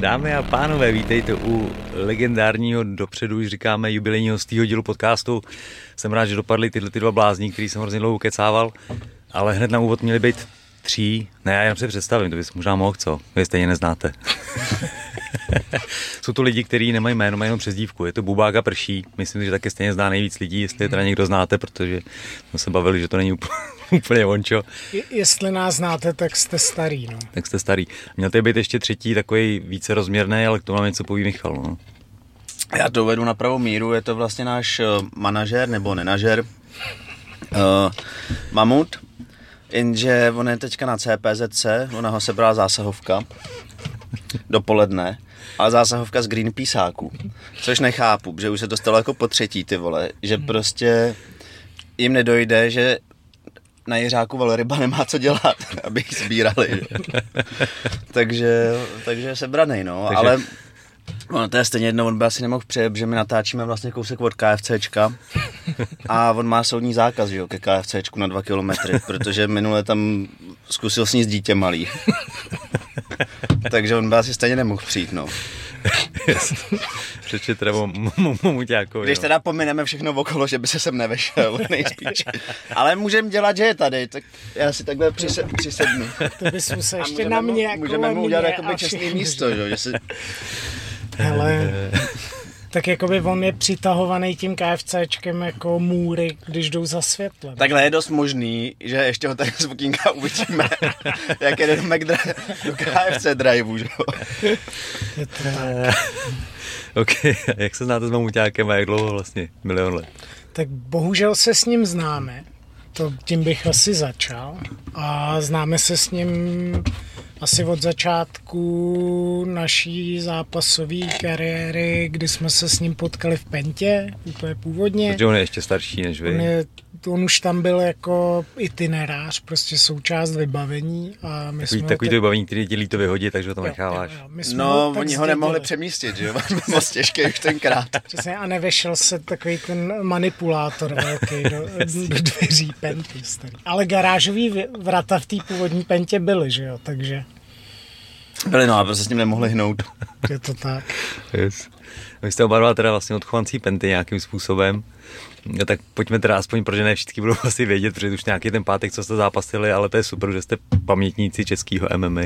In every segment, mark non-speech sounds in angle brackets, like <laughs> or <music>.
Dámy a pánové, vítejte u legendárního dopředu, už říkáme, jubilejního stýho dílu podcastu. Jsem rád, že dopadly tyhle ty dva blázni, který jsem hrozně dlouho kecával, ale hned na úvod měli být tří. Ne, já jenom si představím, to bys možná mohl, co? Vy stejně neznáte. <laughs> Jsou to lidi, kteří nemají jméno, mají jenom přezdívku. Je to Bubáka Prší. Myslím, že také stejně zná nejvíc lidí, jestli je teda někdo znáte, protože jsme se bavili, že to není úplně, <laughs> úplně ončo. Jestli nás znáte, tak jste starý. No. Tak jste starý. Měl to být ještě třetí, takový více rozměrný, ale k tomu nám něco poví Michal. No. Já to uvedu na pravou míru, je to vlastně náš uh, manažer nebo nenažer, uh, Mamut, jenže on je teďka na CPZC, ona ho sebrala zásahovka dopoledne, ale zásahovka z Greenpeaceáků, což nechápu, že už se to stalo jako po třetí ty vole, že prostě jim nedojde, že na Jiřáku velryba nemá co dělat, <laughs> aby jich sbírali. Že? <laughs> takže, takže sebranej, no, takže... ale No, to je stejně jedno, on by asi nemohl přijet, že my natáčíme vlastně kousek od KFCčka a on má soudní zákaz, že jo, ke KFCčku na dva kilometry, protože minule tam zkusil sníst dítě malý. <laughs> Takže on by asi stejně nemohl přijít, no. Přeče teda Muťákovi. Když teda pomineme všechno okolo, že by se sem nevešel, <laughs> nejspíš. Ale můžeme dělat, že je tady, tak já si takhle přise, přisednu. To bys se ještě na mě jako Můžeme mu udělat jako čestný místo, že, že si... Hele, <laughs> tak jakoby on je přitahovaný tím KFCčkem jako můry, když jdou za světlem. Takhle je dost možný, že ještě ho tady z okýnka <laughs> uvidíme, jak jde do, McDra- do KFC driveu, že Je to tak. <laughs> ok, jak se znáte s Mamuťákem a jak dlouho vlastně? Milion let. Tak bohužel se s ním známe, to tím bych asi začal. A známe se s ním asi od začátku naší zápasové kariéry, kdy jsme se s ním potkali v Pentě, úplně původně. Protože on je ještě starší než vy. On, je, on už tam byl jako itinerář, prostě součást vybavení. A my takový, jsme takový ho to vybavení, který ti líto vyhodí, takže ho tam Jo, necháváš. jo, jo, No, tak oni ho nemohli přemístit, že jo? <laughs> Moc těžký už tenkrát. <laughs> Přesně, a nevešel se takový ten manipulátor velký do, <laughs> do dveří penty. Starý. Ale garážový vrata v té původní pentě byly, že jo, takže Byli no a prostě s ním nemohli hnout. je to tak. <laughs> Yes. Vy jste oba dva teda vlastně odchovancí penty nějakým způsobem. No, tak pojďme teda aspoň, protože ne všichni budou <laughs> asi vědět, protože už nějaký ten pátek, co jste zápasili, ale to je super, že jste pamětníci českého MMA.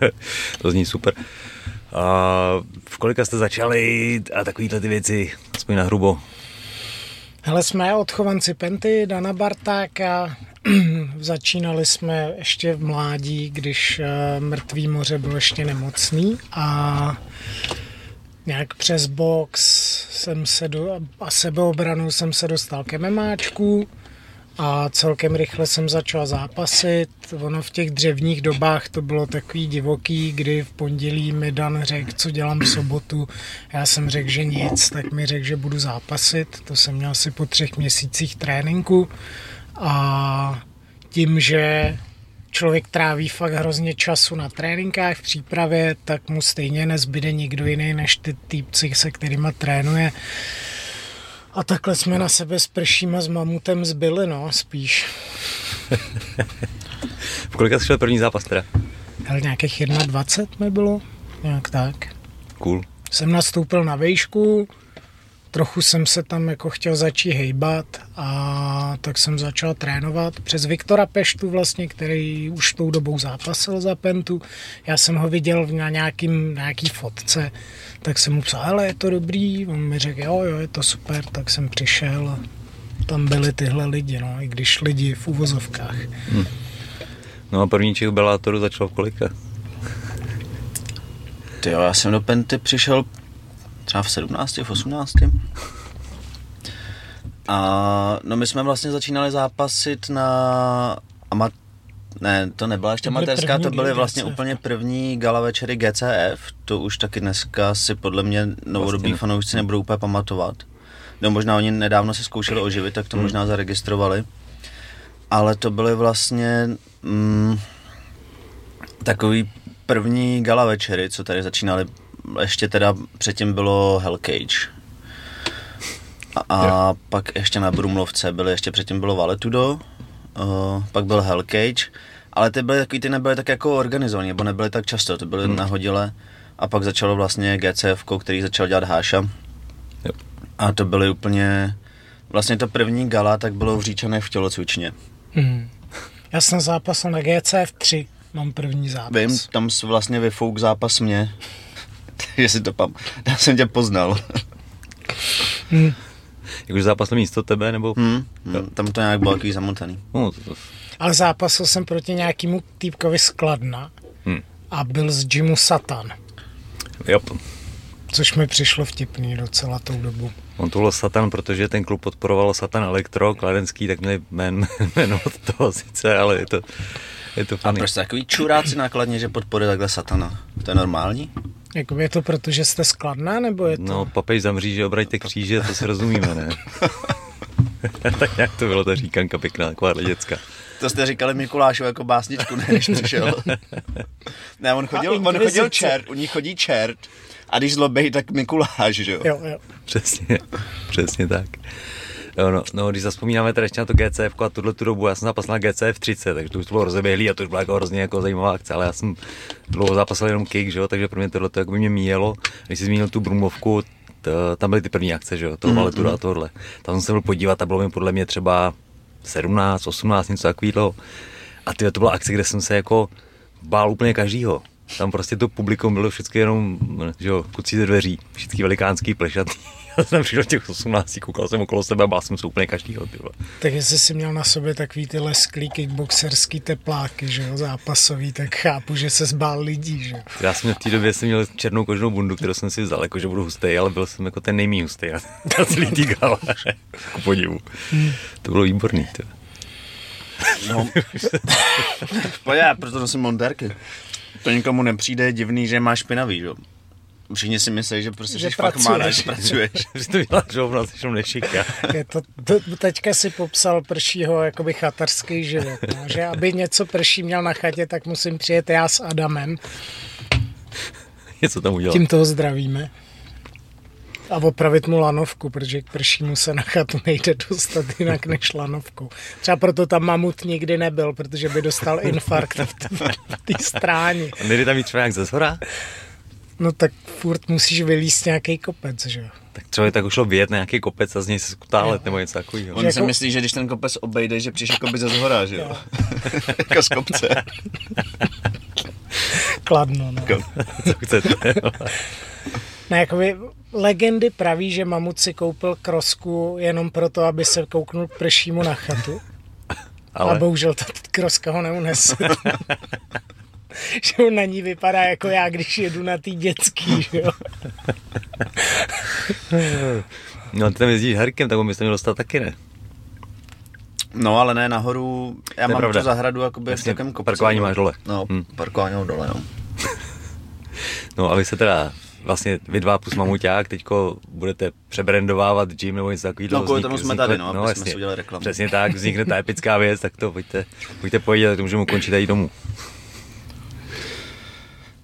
<laughs> to zní super. A v kolika jste začali a takovýhle ty věci, aspoň na hrubo. Hele, jsme odchovanci Penty, Dana Bartáka. <clears throat> Začínali jsme ještě v mládí, když eh, mrtvý moře bylo ještě nemocný a nějak přes box jsem se do, a sebeobranu jsem se dostal ke memáčku a celkem rychle jsem začal zápasit. Ono v těch dřevních dobách to bylo takový divoký, kdy v pondělí mi Dan řekl, co dělám v sobotu. Já jsem řekl, že nic, tak mi řekl, že budu zápasit. To jsem měl asi po třech měsících tréninku. A tím, že člověk tráví fakt hrozně času na tréninkách, v přípravě, tak mu stejně nezbyde nikdo jiný než ty týpci, se kterými trénuje. A takhle jsme na sebe s prším a s mamutem zbyli, no, spíš. V kolika jsi šel první zápas teda? Ale nějakých 21 mi bylo, nějak tak. Cool. Jsem nastoupil na vejšku, trochu jsem se tam jako chtěl začít hejbat a tak jsem začal trénovat přes Viktora Peštu vlastně, který už tou dobou zápasil za Pentu. Já jsem ho viděl na nějakým, nějaký fotce, tak jsem mu psal, hele, je to dobrý, on mi řekl, jo, jo, je to super, tak jsem přišel a tam byli tyhle lidi, no, i když lidi v uvozovkách. No a první Čech Bellator začal v kolika? Ty jo, já jsem do Penty přišel třeba v 17, v 18. A no my jsme vlastně začínali zápasit na amat... Ne, to nebyla ještě amatérská, to byly vlastně GCF. úplně první gala večery GCF. To už taky dneska si podle mě novodobí Vlastně ne. fanoušci nebudou úplně pamatovat. No možná oni nedávno se zkoušeli oživit, tak to Hmm. možná zaregistrovali. Ale to byly vlastně mm, takový první gala večery, co tady začínaly. Ještě teda předtím bylo Hell Cage. A, a pak ještě na Brumlovce byly, ještě předtím bylo Valetudo, uh, pak byl Hell Cage, ale ty byly takový, ty nebyly tak jako organizovaný, nebo nebyly tak často, ty byly hmm. nahodile. a pak začalo vlastně GCF, který začal dělat Háša. Jo. A to byly úplně, vlastně to první gala, tak bylo v Říčanech v tělocvičně. Hmm. Já jsem zápasil na GCF 3, mám první zápas. Vím, tam vlastně vyfouk zápas mě, <laughs> že si to pam, já jsem tě poznal. Hmm. Jakože zápas místo tebe, nebo... Hmm, hmm, tam to nějak bylo takový zamotaný. No, to, to, Ale zápasil jsem proti nějakému týpkovi z Kladna hm. a byl z gymu Satan, jo, což mi přišlo vtipný docela tou dobu. on to bylo Satan, protože ten klub podporoval Satan Elektro, Kladenský, tak měli jmen, jméno <laughs> od toho sice, ale je to, je to A funny. prostě takový čuráci nákladně, že podporuje takhle satana. To je normální? Jako je to proto, že jste skladná, nebo je to... No, papež zamří, že obraťte kříže, to si rozumíme, ne? <laughs> tak nějak to bylo ta říkanka pěkná, taková děcka. To jste říkali Mikulášu jako básničku, ne, když přišel. <laughs> ne, on chodil, on chodil čert, u ní chodí čert. A když zlobej, tak Mikuláš, že jo? Jo, jo. Přesně, přesně tak. Jo, no, no, když zaspomínáme teda ještě na to GCF a tuhle tu dobu, já jsem zápasil na GCF 30, takže to už bylo rozeběhlý a to už byla jako hrozně jako zajímavá akce, ale já jsem dlouho zápasil jenom kick, že jo, takže pro mě tohle to jako by mě míjelo. Když jsi zmínil tu Brumovku, to, tam byly ty první akce, že jo, toho Mhm, Valetura a tohle. Tam jsem se byl podívat a bylo mi podle mě třeba 17, 18, něco takového. A ty to byla akce, kde jsem se jako bál úplně každýho. Tam prostě to publikum bylo vždycky jenom, že jo, kucí ze dveří, všichni velikánský plešatý. Já jsem přišel těch 18, koukal jsem okolo sebe a bál jsem se úplně každýho, ty vole. Tak jestli jsi měl na sobě takový ty lesklý kickboxerský tepláky, že jo, zápasový, tak chápu, že se zbál lidí, že jo. Já jsem v té době jsem měl černou kožnou bundu, kterou jsem si vzal, jako že budu hustý, ale byl jsem jako ten nejmí hustý na, <laughs> na celý tý ku podivu. To bylo výborný, to. No. <laughs> Pojď, já proto nosím monterky. To nikomu nepřijde je divný, že máš špinavý, že jo? Všichni si myslí, že prostě Že jsi fakt má, že pracuješ. <laughs> <laughs> Že to děláš rovno, jsi jenom nešika. Je to, to, teďka si popsal pršího jakoby chatarský život, no, že aby něco prší měl na chatě, tak musím přijet já s Adamem, <laughs> Něco tam udělal. tím toho zdravíme. A opravit mu lanovku, protože k pršímu se na chatu nejde dostat jinak než lanovkou. Třeba proto tam mamut nikdy nebyl, protože by dostal infarkt v té stráni. Nejde tam jít třeba nějak ze zhora? No tak furt musíš vylíst nějaký kopec, že jo. Tak třeba tak ušlo vyjet na nějaký kopec a z něj se skutálet nebo něco takového. On Že si jako- myslí, že když ten kopec obejde, že přijdeš jako by ze zhora, že jo? <laughs> jako z kopce. <laughs> Kladno, no. Co chcete? Ne, jakoby legendy praví, že mamut si koupil krosku jenom proto, aby se kouknul k pršímu na chatu. Ale, a bohužel ta kroska ho neunese. <laughs> <laughs> že on na ní vypadá jako já, když jedu na tý dětský, že jo. <laughs> no, ty tam jezdíš herkem, tak on byste měl dostat taky, ne? No, ale ne nahoru. Já To mám pravda. tu zahradu jakoby v Jasně, takovém kopci. parkování no. máš dole. No, Hm. parkování mám dole, no. <laughs> No a vy se teda vlastně vy dva plus mamuťák teďko budete přebrandovávat gym nebo něco takového. No, kvůli tomu jsme tady, no, aby jsme si udělali reklamu. Přesně tak, vznikne ta epická věc, tak to pojďte, pojďte pojít, to můžeme ukončit tady domů.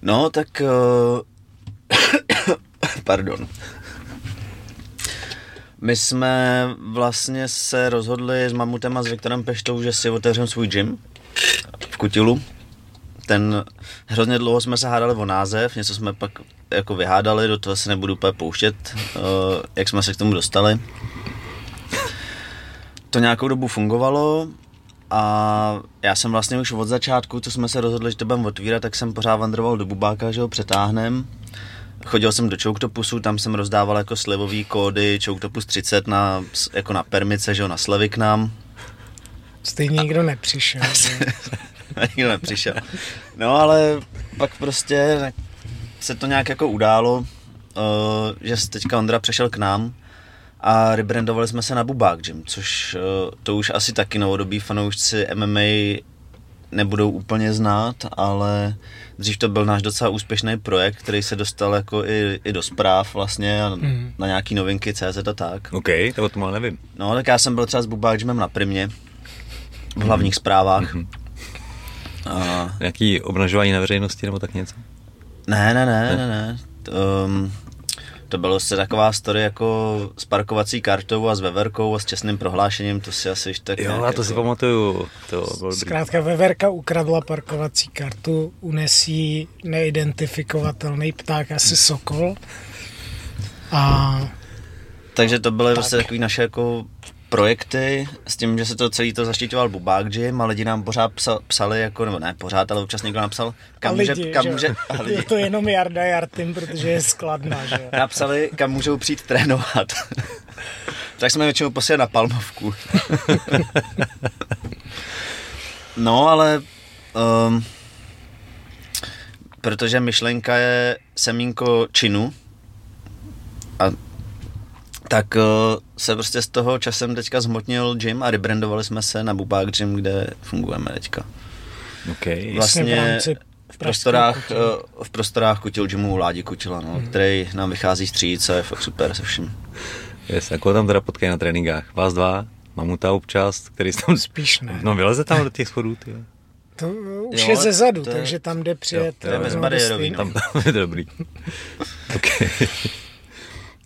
No, tak... Uh... <coughs> Pardon. My jsme vlastně se rozhodli s Mamutem a s Viktorem Peštou, že si otevřeme svůj gym v Kutilu. Ten hrozně dlouho jsme se hádali o název, něco jsme pak jako vyhádali, do toho se nebudu úplně pouštět, uh, jak jsme se k tomu dostali. To nějakou dobu fungovalo a já jsem vlastně už od začátku, co jsme se rozhodli, že to budeme otvírat, tak jsem pořád vandroval do Bubáka, že ho přetáhnem. Chodil jsem do Chouktopusu, tam jsem rozdával jako slevový kódy Chouktopus 30 na, jako na permice, že jo, na slevy k nám. Stejně nikdo nepřišel. <laughs> Nikdo nepřišel. No ale pak prostě se to nějak jako událo, uh, že teďka Ondra přešel k nám a rebrandovali jsme se na Bubák Gym, což uh, to už asi taky novodobí fanoušci MMA nebudou úplně znát, ale dřív to byl náš docela úspěšný projekt, který se dostal jako i, i do zpráv vlastně a Mhm. na nějaký novinky CZ a tak. OK, to o tom ale nevím. No, tak já jsem byl třeba s Bubák Gymem na primě v hlavních zprávách. A Nějaký obnažování na veřejnosti nebo tak něco? Ne, ne, ne, ne, ne. Um, To bylo se taková story jako s parkovací kartou a s veverkou a s čestným prohlášením, to si asi tak Jo, já to si jako- pamatuju. To bylo dobrý. Zkrátka Veverka ukradla parkovací kartu, unesí neidentifikovatelný pták, asi sokol. A Takže to byly vlastně takové naše jako projekty s tím, že se to celý to zaštiťoval Bubák Jim a lidi nám pořád psa, psali, jako, nebo ne pořád, ale občas někdo napsal, kam a může, lidi, kam že? může, a je lidi to jenom Jarda Jartym, protože je skladná, že jo. napsali, kam můžou přijít trénovat. <laughs> tak jsme většinou posílali na Palmovku. <laughs> no, ale um, protože myšlenka je semínko činu tak uh, se prostě z toho časem teďka zhmotnil gym a rebrandovali jsme se na Bubák Gym, kde fungujeme teďka. Okay. v Vlastně rámci v prostorách, uh, v prostorách Kutil Gymu u Ládi Kutila, no, Mhm. který nám vychází stříc a je fakt super se vším. Yes, jako tam teda potkají na tréninkách? Vás dva? Mamuta občas, který tam... Spíš ne. No vyleze tam do těch schodů, ty. jo. To uh, už Jo, je ze zadu, to je- takže tam jde přijet. to je do bezbariérový, stejného. no. Tam, tam je to dobrý. <laughs> Okay.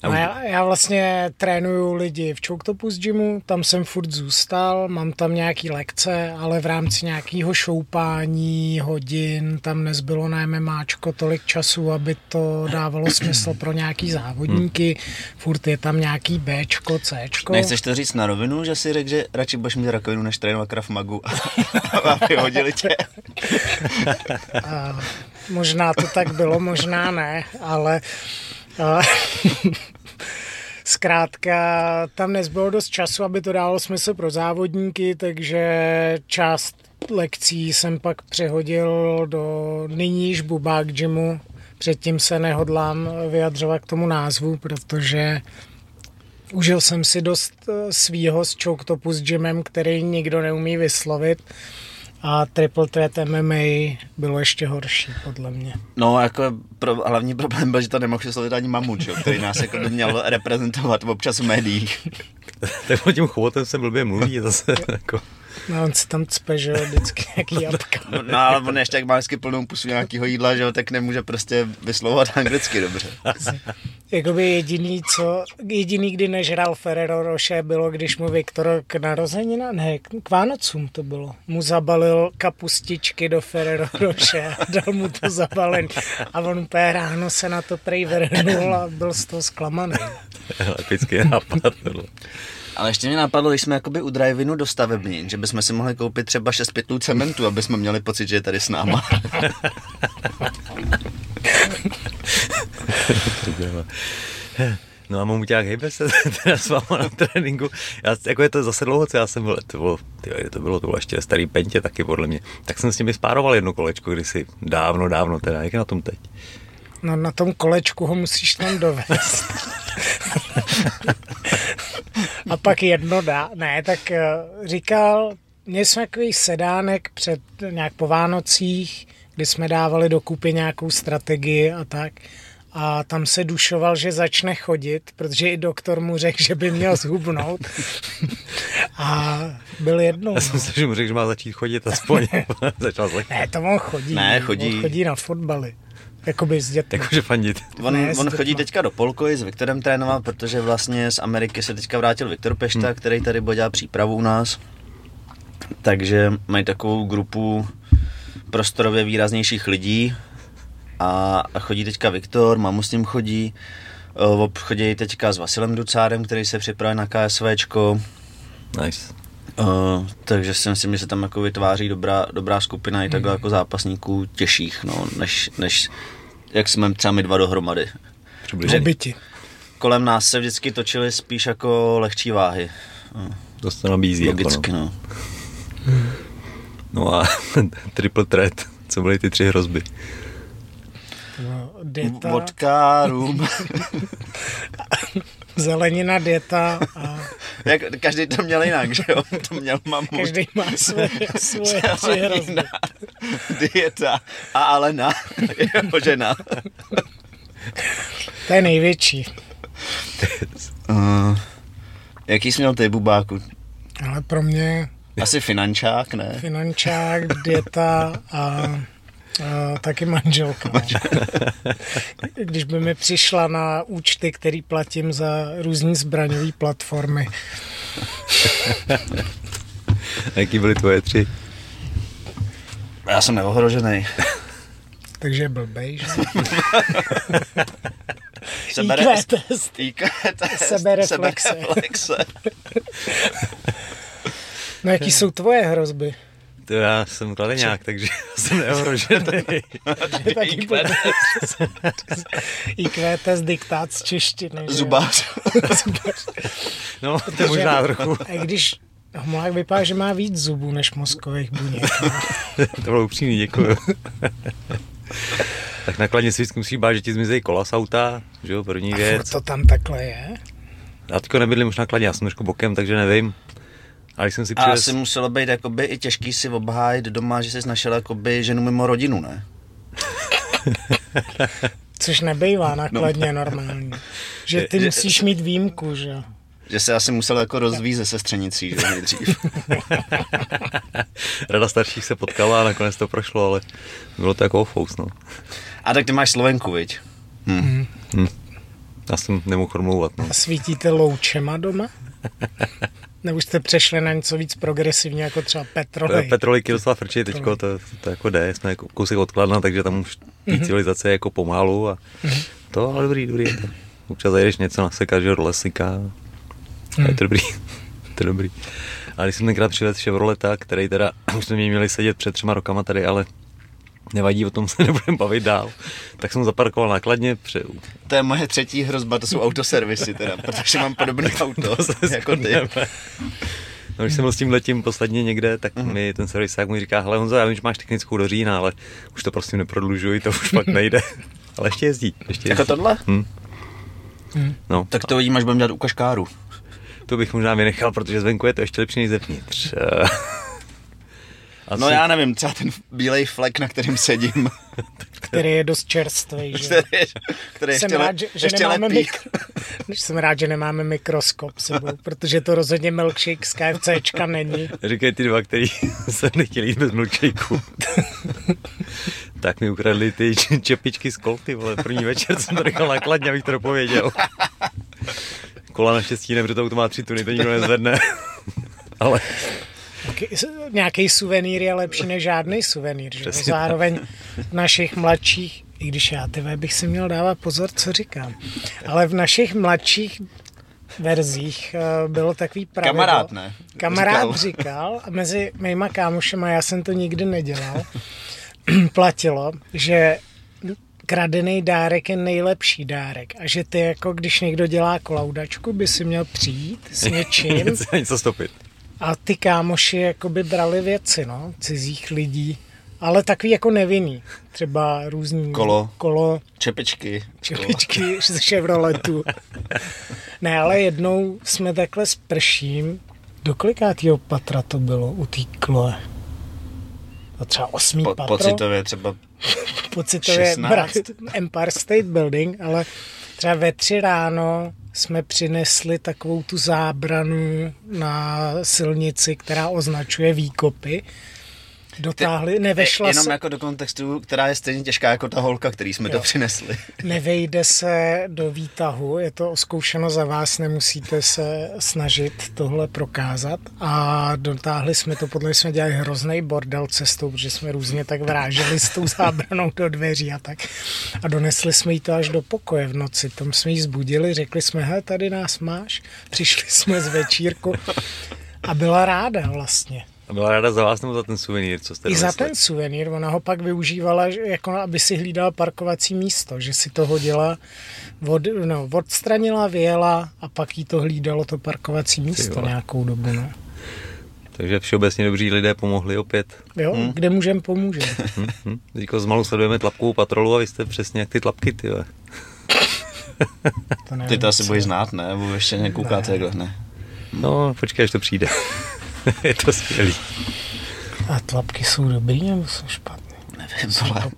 No já, já vlastně trénuju lidi v Choctopus gymu, tam jsem furt zůstal, mám tam nějaký lekce, ale v rámci nějakého šoupání, hodin, tam nezbylo na MMAčko tolik času, aby to dávalo smysl pro nějaký závodníky, furt je tam nějaký Bčko, Cčko. Nechceš to říct na rovinu, že si řekl, že radši budeš mít rakovinu, než trénovat Krav Magu a vyhodili tě? A možná to tak bylo, možná ne, ale <laughs> zkrátka tam nezbylo dost času, aby to dalo smysl pro závodníky, takže část lekcí jsem pak přehodil do nyní již Bubák Gymu. Předtím se nehodlám vyjadřovat k tomu názvu, protože užil jsem si dost eh, svýho s Choctopus Gymem, který nikdo neumí vyslovit. A Triple Threat MMA bylo ještě horší, podle mě. No, jako pro, hlavní problém byl, že to nemohl vyslovit ani mamut, jo, který nás jako měl reprezentovat občas v médiích. <laughs> tak o tím chovotem se blbě mluví, zase jako... No, on si tam cpe, že jo, vždycky <laughs> nějaký jabka. No, no ale on ještě jak má vždycky plnou pusu nějakého jídla, že jo, tak nemůže prostě vyslovovat <laughs> anglicky dobře. <laughs> Jakoby jediný, co, jediný, kdy nežral Ferrero Rocher, bylo, když mu Viktor k narozenina, ne, k Vánocům to bylo, mu zabalil kapustičky do Ferrero Rocher a dal mu to zabalen. A on úplně ráno se na to prej vrhnul a byl z toho zklamaný. Epický nápad. Ale ještě mě napadlo, když jsme jakoby u drive-inu do stavebnin, že bychom si mohli koupit třeba 6 pytlů cementu, aby jsme měli pocit, že je tady s náma. No a mamuťák, hejbe se teda s váma na tréninku. Já, jako je to zase dlouho, co já jsem byl, to bylo, tyjo, to bylo, to bylo ještě starý pentě taky podle mě. Tak jsem s nimi spároval jedno kolečko kdysi, dávno, dávno teda, jak je na tom teď? No na tom kolečku ho musíš tam dovést. <laughs> a pak jedno dá. Ne, tak eh, říkal, měli jsme takový sedánek před nějak po Vánocích, kdy jsme dávali dokupy nějakou strategii a tak. A tam se dušoval, že začne chodit, protože i doktor mu řekl, že by měl zhubnout. a byl jednou. Já jsem No. si, že mu řekl, že má začít chodit aspoň. <laughs> <laughs> Začal. Ne, to on chodí. Ne, chodí. On chodí na fotbaly. Jakoby s dětmi. Jakože fandit. On, Ne, on dětma. chodí teďka do Polkoji s Viktorem trénovat, protože vlastně z Ameriky se teďka vrátil Viktor Pešta, hmm. který tady bude dělat přípravu u nás. Takže mají takovou grupu prostorově výraznějších lidí a, chodí teďka Viktor, mamu s ním chodí, chodí teďka s Vasilem Ducárem, který se připravuje na KSVčko, Nice. Uh, takže si myslím, že se tam jako vytváří dobrá, dobrá skupina i takhle jako zápasníků těžších, no, než, než jak jsme třeba my dva dohromady. Hobiti. Kolem nás se vždycky točily spíš jako lehčí váhy. No, To se nabízí. logicky, Jako, no. no. no a <laughs> triple threat, co byly ty tři hrozby. No, Vodka, rum. <laughs> <laughs> zelenina, dieta a <laughs> Jak, každý to měl jinak, že jo? To měl mamu. každý má svoje, <laughs> svoje. Zelenina, <laughs> dieta a Alena, jeho žena. To je největší. Uh, jaký jsi měl ty, Bubáku? Ale pro mě Asi finančák, ne? finančák, dieta a Uh, taky manželka. <laughs> Když by mi přišla na účty, který platím za různý zbraňové platformy. A jaký byly tvoje tři? Já jsem neohrožený. Takže je blbej, že? <laughs> Sebere, IQ test. IQ test. Sebereflexe. sebereflexe. <laughs> No jaký jsou tvoje hrozby? To já jsem kladeňák, takže jsem neohrožený. <laughs> Blbej. IQ <laughs> test diktát z češtiny. <laughs> Zubář. No, to je možná trochu. Když Homolák vypadá, že má víc zubů než mozkových buněk. To bylo upřímný, děkuju. tak nakladně si vždycky musíš bát, že ti zmizejí kola z auta, že jo, první A věc. to tam takhle je? Já teďko nebydlím už nakladně, já jsem trošku bokem, takže nevím. Když jsem si A přivez... asi muselo být jakoby i těžký si obhájit doma, že jsi našel jakoby ženu mimo rodinu, ne? <laughs> Což nebejvá nakladně normální. Že ty Že- musíš mít výjimku, že jo? Že se asi musel jako rozvíjet se sestřenicí, že jo, nejdřív. <laughs> Rada starších se potkala a nakonec to prošlo, ale bylo to jako ofous, no. A tak ty máš Slovenku, viď? Hm. Já jsem nemohl formulovat, no. A svítíte loučema doma? <laughs> Nebo jste přešli na něco víc progresivně, jako třeba petrolej? Petroliky docela frčí teďko, to, to jako jde, jsme jako kousek odkladna, takže tam už Mhm. té civilizace je jako pomalu a to, ale dobrý, dobrý. To. Občas zajdeš něco nasekat, že do lesika. To Mhm. je to dobrý. <laughs> to je dobrý. A když jsem tenkrát přivezl Chevroleta, který teda, <clears throat> už jsme měli sedět před třema rokama tady, ale nevadí, o tom se <laughs> nebudeme bavit dál, tak jsem zaparkoval nákladně, pře, To je moje třetí hrozba, to jsou autoservisy teda, protože mám podobné auto <laughs> jako ty. No, když jsem byl s tím letím posledně někde, tak Mhm. mi ten servisák mi říká, hele Honzo, já vím, že máš technickou do října, ale už to prosím neprodlužuj, to už pak <laughs> nejde. ale ještě jezdí, ještě Jako jezdí. tohle? Hm. Hm. No, Tak to vidím, až budeme dělat u kaškáru. to bych možná vynechal, protože zvenku je to ještě lepší než zevnitř. Eh, Asi, No já nevím, třeba ten bílej flek, na kterým sedím, <laughs> Který je dost čerstvý, že? který, který ještě, jsem rád, že, že ještě nemáme lepí. mikro... <laughs> Jsem rád, že nemáme mikroskop sebou, protože to rozhodně milkshake z KFCčka není. Říkají ty dva, který jsem <laughs> nechtěl jít bez milkshakeu. tak mi ukradli ty čepičky z kolty, vole, první večer jsem to nechal nakladně, abych to dopověděl. Kola naštěstí ne, protože to auto má tři tuny, to nikdo nezvedne. Ale Nějaký suvenýr je lepší než žádný suvenýr. Že? Přesně Zároveň v našich mladších, i když já tebe bych si měl dávat pozor, co říkám, ale v našich mladších verzích eh, bylo takový pravidlo. Kamarád, ne? Kamarád Říkal. říkal. mezi mýma kámošema, já jsem to nikdy nedělal, <clears throat> platilo, že kradený dárek je nejlepší dárek a že ty jako, když někdo dělá kolaudačku, by si měl přijít s <laughs> něčím něco, něco stopit. A ty kámoši jakoby brali věci, no, cizích lidí, ale takový jako nevinný. Třeba různý Kolo. kolo Čepičky. čepičky z Chevroletu. <laughs> Ne, ale jednou jsme takhle s prším, do kolikátýho patra to bylo u té Chloe? To třeba osmý Po, patro? pocitově třeba pocitově 16. bra- Empire State Building, ale třeba ve tři ráno jsme přinesli takovou tu zábranu na silnici, která označuje výkopy. Dotáhli, nevešla jenom se, jako do kontextu, která je stejně těžká jako ta holka, který jsme Jo. to přinesli. <laughs> nevejde se do výtahu, je to oskoušeno za vás, nemusíte se snažit tohle prokázat a dotáhli jsme to, podle mě jsme dělali hrozný bordel cestou, protože jsme různě tak vráželi s tou zábranou do dveří a tak a donesli jsme jí to až do pokoje v noci, tam jsme jí zbudili, řekli jsme, hele, tady nás máš, přišli jsme z večírku a byla ráda vlastně. A byla ráda za vás nebo za ten suvenýr, co jste I za ten suvenýr, ona ho pak využívala, jako aby si hlídala parkovací místo, že si to hodila, od, no, odstranila, vyjela a pak jí to hlídalo to parkovací místo nějakou dobu. No. Takže všeobecně dobří lidé pomohli opět. Jo, hmm. kde můžem, pomůžeme. Hm, hm. Teďko zmalu sledujeme tlapkovou patrolu a vy jste přesně jak ty tlapky, ty. To nevím, Ty to asi budeš znát, ne? Nebo ještě nekoukáte takhle, ne? No, počkej, až to přijde. <laughs> je to skvělý. A tlapky jsou dobrý nebo jsou špatné? Nevím, vole.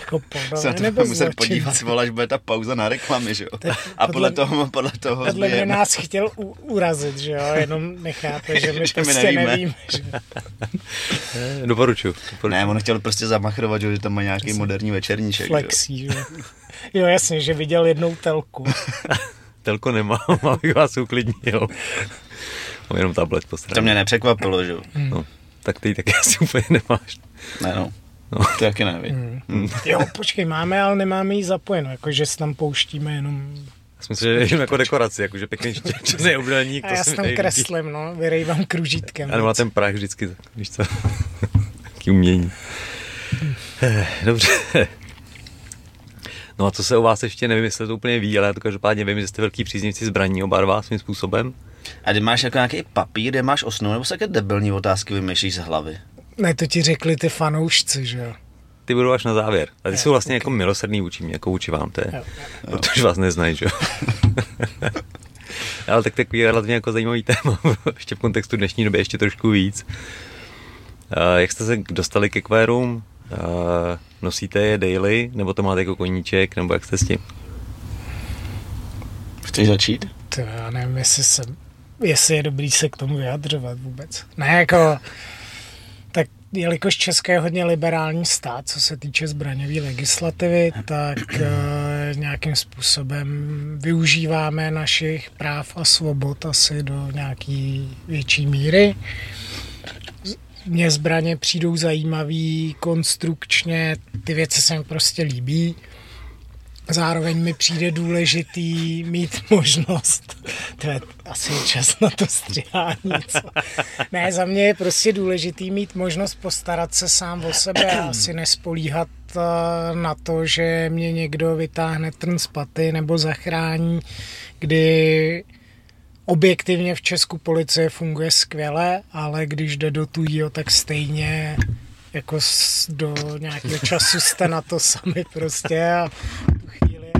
jako se na to nebo muset podívat, vole, až bude ta pauza na reklamy, že jo. A podle toho, podle toho Podle mě nás chtěl u, urazit, že jo, jenom nechápe, že my <laughs> Že prostě nevíme. nevíme. že... Eh, <laughs> Doporučuju. doporučuju. Ne, on chtěl prostě zamachrovat, že tam má nějaký moderní večerníček. Flexí, že jo. Jo, jasně, že viděl jednou telku. Telko nemám, abych vás uklidnil. Mám jenom tablet po straně. To mě nepřekvapilo, že jo. No, tak ty taky <laughs> asi úplně nemáš. Ne, no. No. To taky nevím. Hmm. Jo, počkej, máme, ale nemáme ji zapojenou, jakože se tam pouštíme jenom... Já si myslím, že je jako dekoraci, jakože pěkný <laughs> časný obdélník. A já si tam kreslím, no, vyrejvám kružítkem. A nebo na ten prach vždycky, víš co, <laughs> taký umění. Eh, Dobře. No a co se o vás ještě nevím, jestli to úplně ví, ale já to každopádně vím, že jste velký příznivci zbraní oba dva svým způsobem. A ty máš jako nějaký papír, kde máš osnu, nebo se také debilní otázky vymýšlíš z hlavy? Ne, to ti řekli ty fanoušci, že jo. Ty budou až na závěr. A ty Jo, jsou vlastně ok. jako milosrdný vůči mě, jako vůči vám, to je, Jo, protože vás neznají, že jo. <laughs> ale tak takový relativně jako zajímavý téma, <laughs> ještě v kontextu dnešní doby ještě trošku víc. Uh, jak jste se dostali ke kvérům? Uh, nosíte je daily, nebo to máte jako koníček, nebo jak jste s tím? Chceš začít? To já nevím, jestli, se, jestli je dobrý se k tomu vyjadřovat vůbec. Ne, jako, tak jelikož České je hodně liberální stát, co se týče zbraňové legislativy, tak e, nějakým způsobem využíváme našich práv a svobod asi do nějaký větší míry. Mně zbraně přijdou zajímavý konstrukčně, ty věci se mi prostě líbí. Zároveň mi přijde důležitý mít možnost, to je asi čas na to stříhání, co? Ne, za mě je prostě důležitý mít možnost postarat se sám o sebe a asi nespolíhat eh, na to, že mě někdo vytáhne trn z paty nebo zachrání, kdy objektivně v Česku policie funguje skvěle, ale když jde do tujího, tak stejně jako do nějakého času jste na to sami prostě a tu chvíli,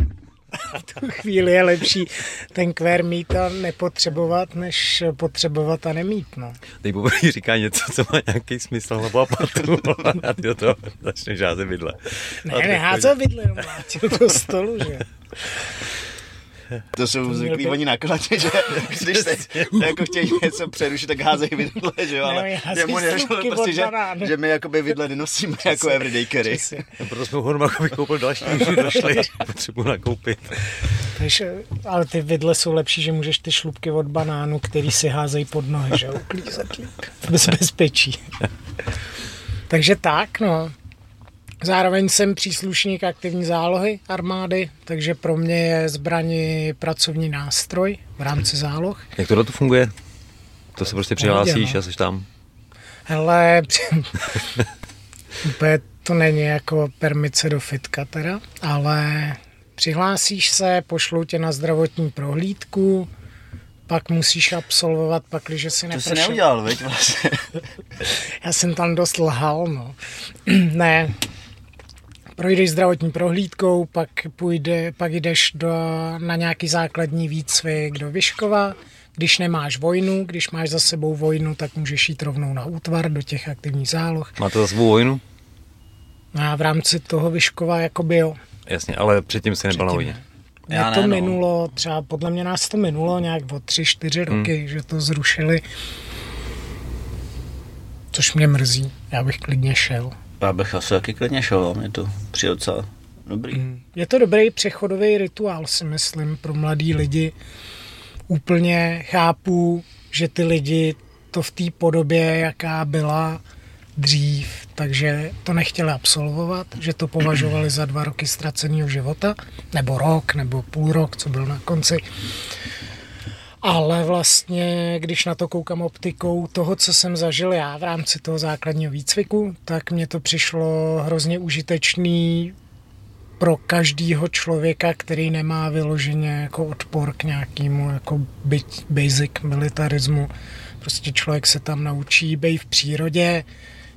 v tu chvíli je lepší ten kvér mít a nepotřebovat, než potřebovat a nemít. No. Teď poprvé říká něco, co má nějaký smysl hlavu a patu a ty do toho začneš házet vidle. Ne, A to neházel vidle, jenom do stolu, že? To jsou zvyklí oni na kladě, že <laughs> když se jako chtějí něco přerušit, tak házejí vidle, že jo, ale jemu nedošlo prostě, že, že my jakoby vidle nenosíme jako everyday carry. Přesně. Proto jsme u jako koupil další, už došli, <laughs> potřebuji nakoupit. Takže, ale ty vidle jsou lepší, že můžeš ty šlupky od banánu, který si házejí pod nohy, že jo, uklízet líp. Bez bezpečí. <laughs> takže tak, no. Zároveň jsem příslušník aktivní zálohy armády, takže pro mě je zbraní pracovní nástroj v rámci záloh. Jak tohle to funguje? To se prostě přihlásíš no. a jsi tam. Hele, <laughs> úplně to není jako permice do fitka teda, ale přihlásíš se, pošlou tě na zdravotní prohlídku, pak musíš absolvovat, pak, když si To neprošel. jsi neudělal, veď vlastně. <laughs> Já jsem tam dost lhal, no. <clears throat> ne, projdeš zdravotní prohlídkou, pak, půjde, pak jdeš do, na nějaký základní výcvik do Vyškova. Když nemáš vojnu, když máš za sebou vojnu, tak můžeš jít rovnou na útvar do těch aktivních záloh. Máte za sebou vojnu? No a v rámci toho Vyškova jakoby jo. Jasně, ale předtím si nebyl na Předtím vojně. Mě Já to ne, no. minulo, třeba podle mě nás to minulo nějak o tři, čtyři roky, že to zrušili. Což mě mrzí, já bych klidně šel. Já bych asi taky klidně šel, mě to přijde docela dobrý. Je to dobrý přechodový rituál, si myslím, pro mladý lidi. Úplně chápu, že ty lidi to v té podobě, jaká byla dřív, takže to nechtěli absolvovat, že to považovali za dva roky ztraceného života, nebo rok, nebo půl rok, co byl na konci. Ale vlastně, když na to koukám optikou toho, co jsem zažil já v rámci toho základního výcviku, tak mně to přišlo hrozně užitečný pro každého člověka, který nemá vyloženě jako odpor k nějakému jako basic militarismu. Prostě člověk se tam naučí být v přírodě,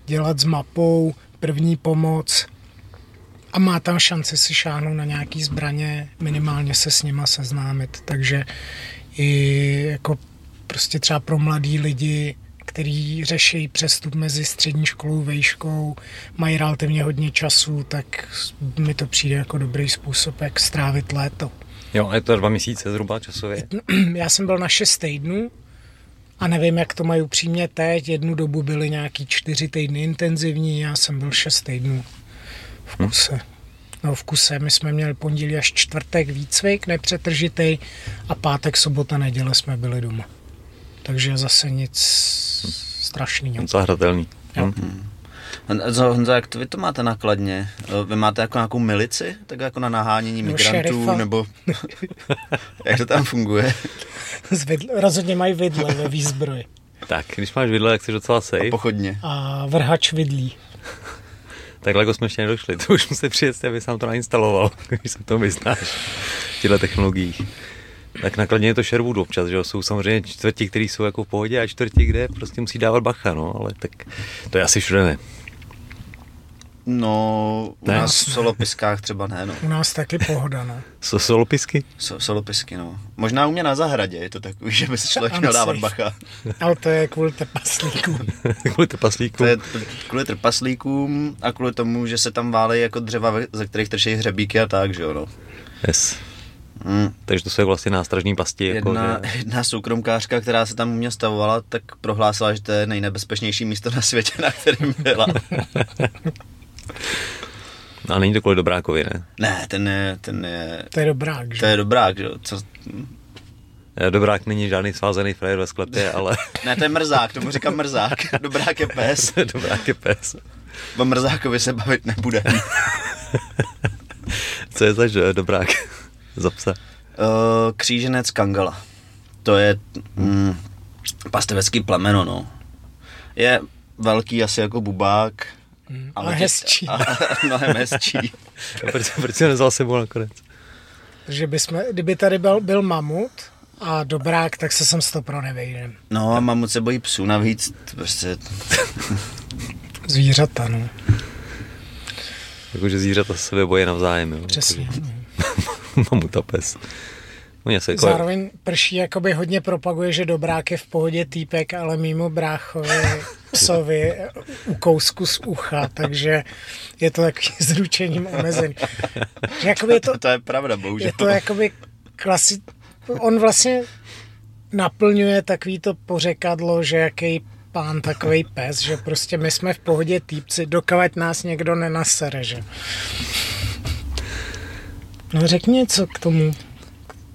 dělat s mapou, první pomoc a má tam šanci si šáhnout na nějaký zbraně, minimálně se s nima seznámit. Takže i jako prostě třeba pro mladý lidi, který řeší přestup mezi střední školou a vejškou, mají relativně hodně času, tak mi to přijde jako dobrý způsob, jak strávit léto. Jo, je to dva měsíce zhruba časově. <clears throat> Já jsem byl na šest týdnů a nevím, jak to mají upřímně teď. Jednu dobu byly nějaký čtyři týdny intenzivní, já jsem byl šest týdnů v kuse. Hmm. No v kuse, my jsme měli pondělí až čtvrtek výcvik nepřetržitý a pátek, sobota, neděle jsme byli doma. Takže zase nic strašného. Zahratelný. Jo. Hm. Honzo, Honzo, jak to vy to máte nakladně? Vy máte jako nějakou milici? Tak jako na nahánění No, migrantů? šerifa. Nebo <laughs> jak to tam funguje? Vidle, rozhodně mají vidle ve výzbroji. Tak, když máš vidle, tak jsi docela safe. Pochodně. A vrhač vidlí. Tak daleko jsme ještě nedošli. To už musíte přijet, aby sám to nainstaloval, <laughs> když se to vyznáš v těchto technologiích. Tak nakladně je to Sherwood občas, že jo? jsou samozřejmě čtvrti, které jsou jako v pohodě a čtvrti, kde prostě musí dávat bacha, no, ale tak to je asi všude ne. No, u Ne? nás v solopiskách třeba ne, no. U nás taky pohoda, no. So, solopisky? So, solopisky, no. Možná u mě na zahradě je to takový, <laughs> že by se člověk měl dávat bacha. Ale to je kvůli <laughs> trpaslíkům. Kvůli trpaslíku. To je kvůli trpaslíkům a kvůli tomu, že se tam válejí jako dřeva, ze kterých trčejí hřebíky a tak, že jo, no. Yes. Hmm. Takže to jsou vlastně nástražní pasti. Jako, Jedna, že... <laughs> jedna soukromkářka, která se tam u mě stavovala, tak prohlásila, že to je nejnebezpečnější místo na světě, na kterém byla. A není to kvůli Dobrákovi, ne? ne, ten je, ten je, To je dobrák, že? to je dobrák, že jo. Co, Eh, Dobrák není žádný svázaný frajer ve sklepě, <laughs> ale ne, to je mrzák, tomu říkám mrzák. <laughs> Dobrák je pes, <laughs> Dobrák je pes. o mrzákovi se bavit nebude. Uh, Co je za že, Dobrák? za psa. kříženec Kangala. To je mm, pastevecký plemeno, no. Je velký asi jako bubák, Mm, ale hezčí. A, a mnohem hezčí. A proč, proč si ho nezval sebou nakonec? Že bychom, kdyby tady byl, byl mamut a dobrák, tak se sem z toho pro nevejdem. No a mamut se bojí psů navíc, prostě Zvířata, no. Jakože zvířata se sebe bojí navzájem, jo? Přesně. no. Jakože, <laughs> Mamut a pes. Oni se jako... Zároveň prší jakoby hodně propaguje, že dobrák je v pohodě týpek, ale mimo bráchovi psovi u kousku z ucha, takže je to takový <laughs> zručením omezený. Jakoby je to, to, to je pravda, bohužel. je to jakoby klasi... On vlastně naplňuje takový to pořekadlo, že jaký pán takový pes, že prostě my jsme v pohodě týpci, dokavať nás někdo nenasere, že? No řekni něco k tomu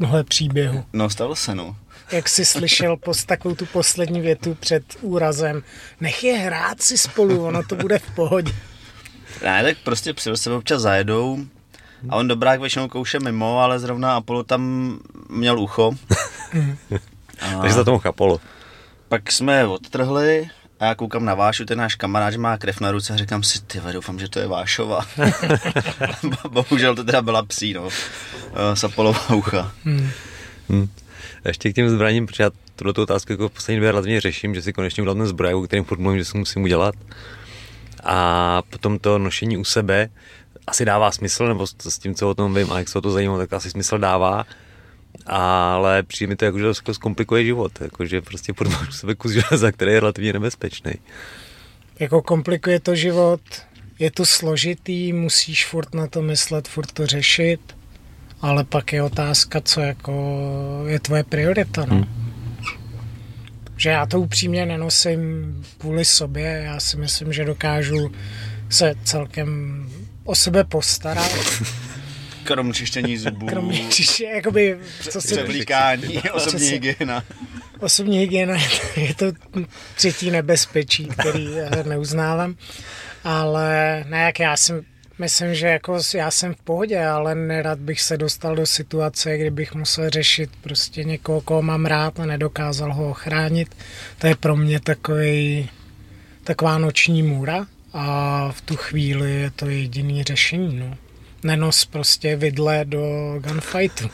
tohle příběhu. No, stalo se, no. Jak jsi slyšel pos, takovou tu poslední větu před úrazem. Nech je hrát si spolu, ono to bude v pohodě. Ne, tak prostě psi do sebe občas zajedou a on dobrák většinou kouše mimo, ale zrovna Apollo tam měl ucho. A Takže za tomu chápalo. pak jsme je odtrhli a já koukám na Vášu, ten náš kamarád, že má krev na ruce a říkám si, ty doufám, že to je Vášova. <laughs> Bohužel to teda byla psí, no. Eh, Z Apolova ucha. Hm. A Ještě k těm zbraním, protože já tuto otázku jako v poslední době relativně řeším, že si konečně udělám ten zbroj, o kterým furt mluvím, že si musím udělat. A potom to nošení u sebe asi dává smysl, nebo s s tím, co o tom vím a jak se o to zajímá, tak asi smysl dává. Ale přijde mi to jako, že to zkomplikuje život, jako, že prostě furt máš u sebe kus železa, který je relativně nebezpečný. Jako komplikuje to život, je to složitý, musíš furt na to myslet, furt to řešit, ale pak je otázka, co jako je tvoje priorita, no. Že já to upřímně nenosím kvůli sobě, já si myslím, že dokážu se celkem o sebe postarat, <laughs> Krom čištění zubů, kromě čiště, jakoby, co se převlíkání, <laughs> osobní hygiena. Osobní hygiena <laughs> je to třetí nebezpečí, který eh, neuznávám. Ale ne, jak já si myslím, že jako já jsem v pohodě, ale nerad bych se dostal do situace, kdybych musel řešit prostě někoho, koho mám rád a nedokázal ho ochránit. To je pro mě takový, taková noční můra a v tu chvíli je to jediný řešení. No. Nenos prostě vidle do gunfightu.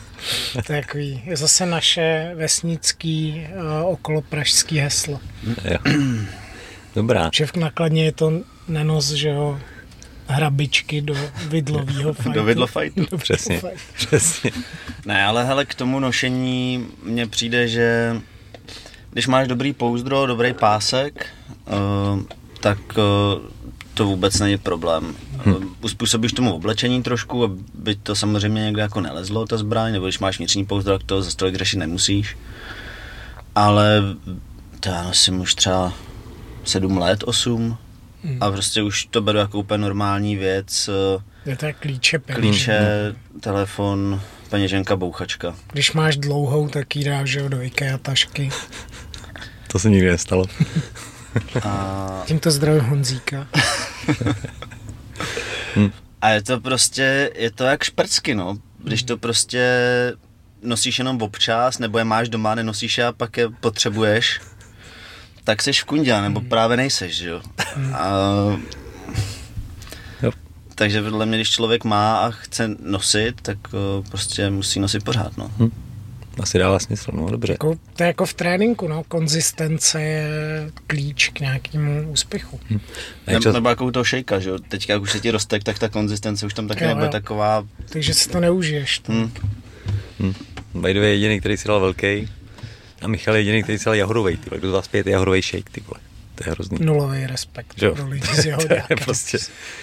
To je takový, je zase naše vesnický uh, okolo pražský heslo. Jo. Dobrá. Že v nakladně je to nenos, že jo, hrabičky do vidlového fightu. Do vidlofajtu. Do Přesně. Přesně. Ne, ale hele, k tomu nošení mně přijde, že když máš dobrý pouzdro, dobrý pásek, uh, tak uh, to vůbec není problém. Hmm. Uspůsobíš tomu oblečení trošku, aby to samozřejmě někde jako nelezlo, ta zbraň, nebo když máš vnitřní pouzdro, tak to za stolik řešit nemusíš. Ale to já nosím už třeba sedm let, osm, hmm. a prostě už to beru jako úplně normální věc. Je to klíče, peníze. Klíče, telefon, peněženka, bouchačka. Když máš dlouhou, tak ji dáš do IKEA tašky. to se nikdy nestalo. A... Tímto zdravím Honzíka. <laughs> A je to prostě, je to jak šprcky, no. Když to prostě nosíš jenom občas, nebo je máš doma, nenosíš je a pak je potřebuješ, tak jsi v kundě, nebo hmm. právě nejseš, že jo. A... Takže vedle mě, když člověk má a chce nosit, tak prostě musí nosit pořád, no. Hmm asi dává smysl, no dobře. Jako, to je jako v tréninku, no, konzistence je klíč k nějakému úspěchu. Hm. Ne, čas... Nebo jako u toho šejka, že jo, teďka jak už se ti roztek, tak ta konzistence už tam taky jo, nebude jo. taková... Takže si to neužiješ. To. Hm. Hm. By the way, jediný, který si dal velký, a Michal je jediný, který si dal jahodový, ty Kdo z vás pět jahodový shake, ty vole. To je hrozný. Nulový respekt jo. pro lidi <laughs> z jahodáka. prostě...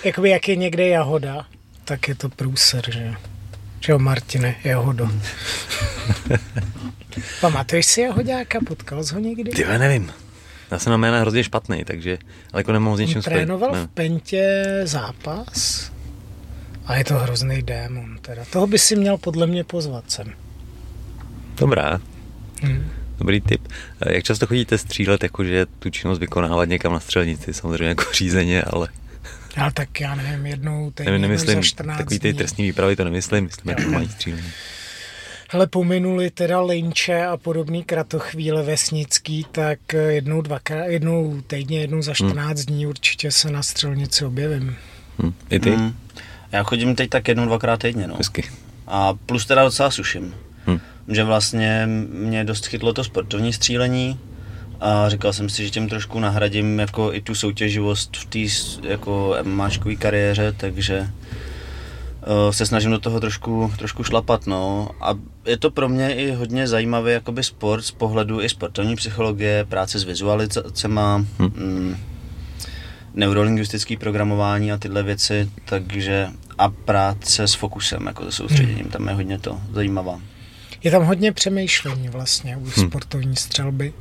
Jakoby jak je někde jahoda, tak je to průser, že jo. Že jo, Martine, Jahodo. <laughs> <laughs> Pamatuješ si Jahodáka? Potkal jsi ho někdy? Ty nevím. Já jsem na jména hrozně špatný, takže ale jako nemohu s něčím Trénoval v Pentě zápas a je to hrozný démon. Teda. Toho by si měl podle mě pozvat sem. Dobrá. Hmm. Dobrý tip. Jak často chodíte střílet, jakože tu činnost vykonávat někam na střelnici, samozřejmě jako řízeně, ale ale tak já nevím, jednou týdně nevím, nemyslím, za 14 takový ty trestní výpravy to nemyslím, myslím jako mají střílení. Hele, pominuli teda linče a podobný kratochvíle vesnický, tak jednou, dvakrát, jednou týdně, jednou za 14 hmm. dní určitě se na střelnici objevím. Hmm. I ty? Hmm. Já chodím teď tak jednou, dvakrát týdně, no. Hezky. A plus teda docela suším. Hmm. Že vlastně mě dost chytlo to sportovní střílení, a říkal jsem si, že tím trošku nahradím jako i tu soutěživost v té jako máčkové kariéře, takže se snažím do toho trošku, trošku šlapat, no. A je to pro mě i hodně zajímavý jakoby sport z pohledu i sportovní psychologie, práce s vizualizacemi, hmm. mm, neurolingvistický programování a tyhle věci, takže a práce s fokusem, jako se soustředěním, hmm. tam je hodně to zajímavá. Je tam hodně přemýšlení vlastně u hmm. sportovní střelby.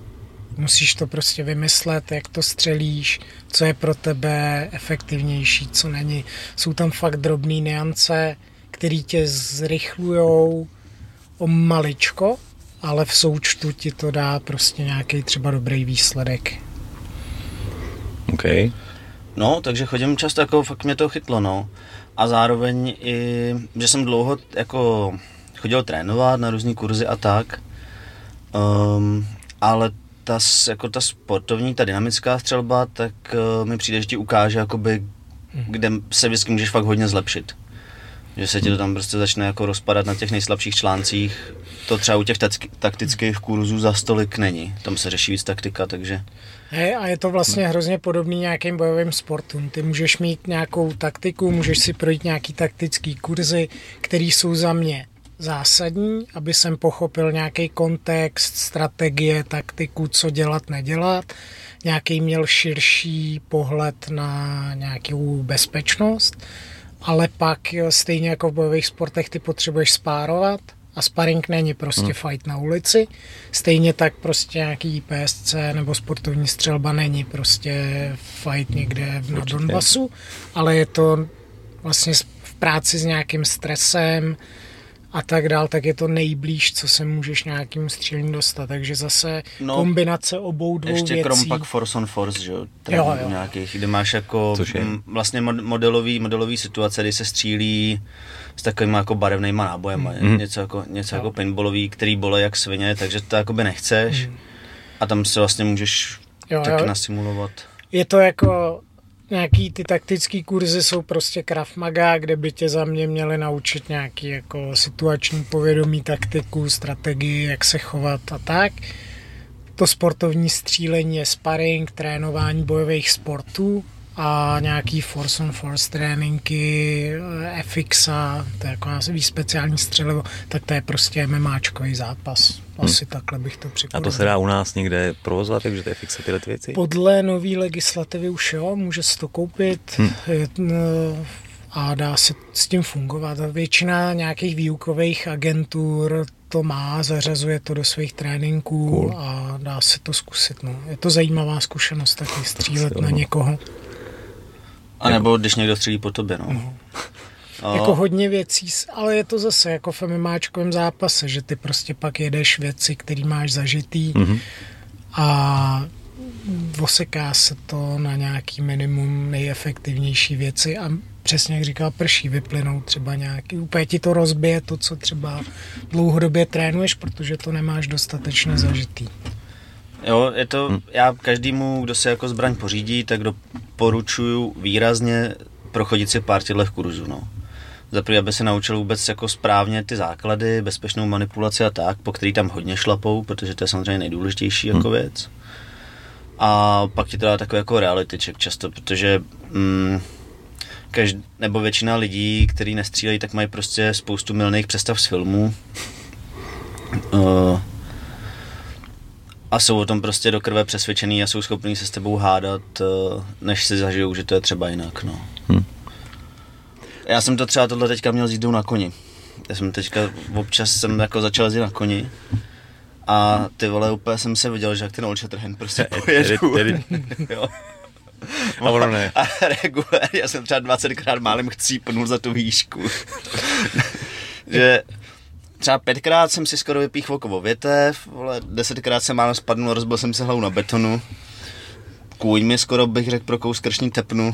Musíš to prostě vymyslet, jak to střelíš, co je pro tebe efektivnější, co není. Jsou tam fakt drobné niance, které tě zrychlujou o maličko, ale v součtu ti to dá prostě nějaký třeba dobrý výsledek. OK. No, takže chodím často, jako fakt mě to chytlo, no. A zároveň i, že jsem dlouho jako chodil trénovat na různé kurzy a tak, um, ale ta, jako ta sportovní, ta dynamická střelba, tak uh, mi přijde, že ti ukáže, jakoby, mhm. kde se vždycky můžeš fakt hodně zlepšit. Že se ti to tam prostě začne jako rozpadat na těch nejslabších článcích. To třeba u těch taktických kurzů za stolik není. Tam se řeší víc taktika, takže... Hey, a je to vlastně hrozně podobný nějakým bojovým sportům. Ty můžeš mít nějakou taktiku, můžeš si projít nějaký taktický kurzy, které jsou za mě zásadní, aby jsem pochopil nějaký kontext, strategie, taktiku, co dělat, nedělat. Nějaký měl širší pohled na nějakou bezpečnost, ale pak stejně jako v bojových sportech ty potřebuješ spárovat a sparring není prostě hmm. fight na ulici. Stejně tak prostě nějaký PSC nebo sportovní střelba není prostě fight někde na Určitě. Donbasu, ale je to vlastně v práci s nějakým stresem, a tak dál, tak je to nejblíž, co se můžeš nějakým střílím dostat. Takže zase no, kombinace obou dvou ještě věcí. krom pak Force on Force, že jo? jo, jo. Nějakých, kde máš jako m, vlastně modelový, modelový situace, kdy se střílí s takovými jako barevnýma nábojema, mm. něco, jako, něco jako pinballový, který bole jak svině, takže to jakoby nechceš mm. a tam se vlastně můžeš jo, taky jo. nasimulovat. Je to jako nějaký ty taktické kurzy jsou prostě Krav Maga, kde by tě za mě měli naučit nějaký jako situační povědomí, taktiku, strategii, jak se chovat a tak. To sportovní střílení je sparring, trénování bojových sportů a nějaký force on force tréninky, FX a to je jako víc speciální střelivo, tak to je prostě MMAčkový zápas. Asi hmm. takhle bych to připravil. A to se dá u nás někde provozovat, takže to je fixe tyhle věci? Podle nové legislativy už jo, může se to koupit. Hmm. Je, a dá se s tím fungovat. Většina nějakých výukových agentur to má, zařazuje to do svých tréninků cool. a dá se to zkusit. No. Je to zajímavá zkušenost taky střílet na někoho. A nebo když někdo střílí po tobě, no. no. A... Jako hodně věcí, ale je to zase jako v MMAčkovém zápase, že ty prostě pak jedeš věci, které máš zažitý mm-hmm. a oseká se to na nějaký minimum nejefektivnější věci a přesně jak říkal, prší vyplynou třeba nějaký, úplně ti to rozbije to, co třeba dlouhodobě trénuješ, protože to nemáš dostatečně zažitý. Jo, je to, hm. já každému, kdo se jako zbraň pořídí, tak doporučuju výrazně prochodit si pár těchto kurzů, no. Zaprvé, aby se naučil vůbec jako správně ty základy, bezpečnou manipulaci a tak, po který tam hodně šlapou, protože to je samozřejmě nejdůležitější jako hm. věc. A pak ti to dá takový jako reality check často, protože mm, každ- nebo většina lidí, kteří nestřílejí, tak mají prostě spoustu milných představ z filmů. Uh, <laughs> a jsou o tom prostě do krve přesvědčený a jsou schopní se s tebou hádat, uh, než si zažijou, že to je třeba jinak. No. Hmm. Já jsem to třeba tohle teďka měl s jízdou na koni. Já jsem teďka občas jsem jako začal jezdit na koni a ty vole, úplně jsem se viděl, že jak ten Old Shatterhand prostě <laughs> pojedu. <laughs> jo. A ono ne. A regulér, já jsem třeba 20krát málem chcípnul za tu výšku. <laughs> že třeba pětkrát jsem si skoro vypích oko větev, vole, desetkrát jsem málem spadnul, rozbil jsem se hlavu na betonu kůň mi skoro bych řekl pro kous kršní tepnu.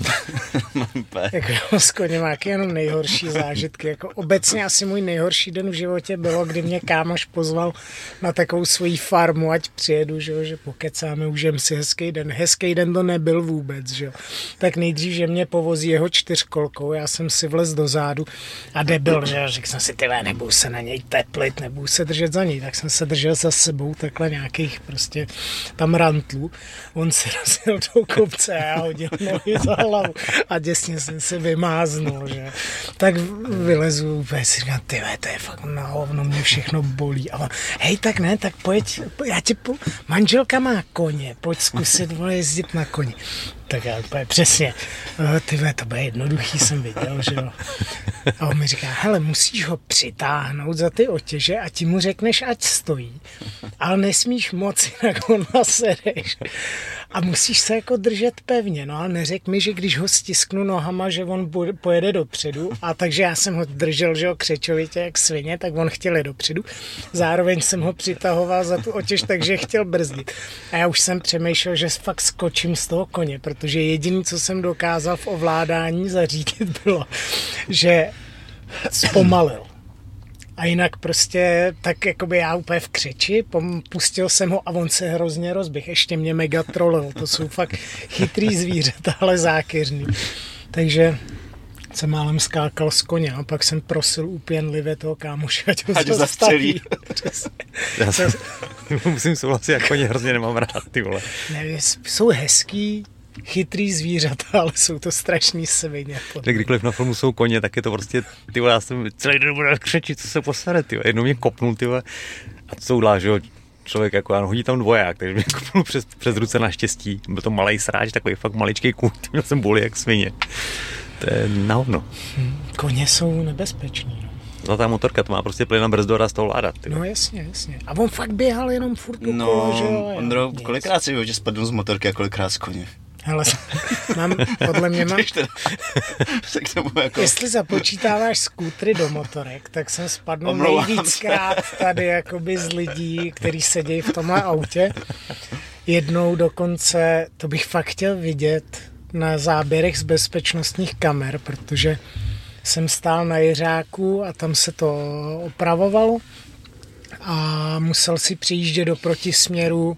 <laughs> jako s koněm jaký jenom nejhorší zážitky. Jako obecně asi můj nejhorší den v životě bylo, kdy mě kámoš pozval na takovou svoji farmu, ať přijedu, že, že pokecáme, užijem si hezký den. Hezký den to nebyl vůbec, že Tak nejdřív, že mě povozí jeho čtyřkolkou, já jsem si vlez do zádu a debil, že řekl jsem si, tyhle, nebudu se na něj teplit, nebudu se držet za něj, tak jsem se držel za sebou takhle nějakých prostě tam rantlů. On si <laughs> rozjel do kopce a hodil nohy za hlavu a děsně jsem se vymáznul, že. Tak vylezu, úplně si říkám, ty to je fakt na hovno, mě všechno bolí. A on, hej, tak ne, tak pojď, já ti po... manželka má koně, pojď zkusit vole, jezdit na koni. Tak já úplně přesně, eh, ty to bude jednoduchý, jsem viděl, že jo. A on mi říká, hele, musíš ho přitáhnout za ty otěže a ti mu řekneš, ať stojí, ale nesmíš moc, jinak on nasereš. A musíš se jako držet pevně, no ale neřek mi, že když ho stisknu nohama, že on pojede dopředu a takže já jsem ho držel, že ho křečovitě jak svině, tak on chtěl jít dopředu. Zároveň jsem ho přitahoval za tu otěž, takže chtěl brzdit. A já už jsem přemýšlel, že fakt skočím z toho koně, protože jediný, co jsem dokázal v ovládání zařídit, bylo, že zpomalil. A jinak prostě tak jakoby já úplně v křeči, pustil jsem ho a on se hrozně rozběh. Ještě mě mega trolil. To jsou fakt chytrý zvířata, ale zákeřný. Takže jsem málem skákal z koně a pak jsem prosil úpěnlivě toho kámoše, ať ho ať zastřelí. Já jsem, <laughs> musím souhlasit, jak koně hrozně nemám rád, ty vole. Ne, jsou hezký, chytrý zvířata, <laughs> ale jsou to strašní svině. Tak kdykoliv na filmu jsou koně, tak je to prostě, ty já jsem celý den budu křečit, co se posere, ty Jednou mě kopnul, ty a to jsou že jo, člověk jako, ano, hodí tam dvoják, takže mě <laughs> kopnul přes, přes ruce naštěstí. Byl to malý sráč, takový fakt maličký kůň, <laughs> měl jsem boli jak svině. To je na hovno. Hmm, koně jsou nebezpeční. No. Zlatá motorka, to má prostě plyn na brzdora z toho ládat. Ty. No jasně, jasně. A on fakt běhal jenom furt no, kolo, že jo? Ondro, kolikrát si životě spadl z motorky a kolikrát z koně? Hele, mám, podle mě mám... jako... Jestli započítáváš skútry do motorek, tak jsem spadnul nejvíckrát tady jakoby z lidí, kteří sedí v tomhle autě. Jednou dokonce, to bych fakt chtěl vidět na záběrech z bezpečnostních kamer, protože jsem stál na Jiřáku a tam se to opravovalo a musel si přijíždět do protisměru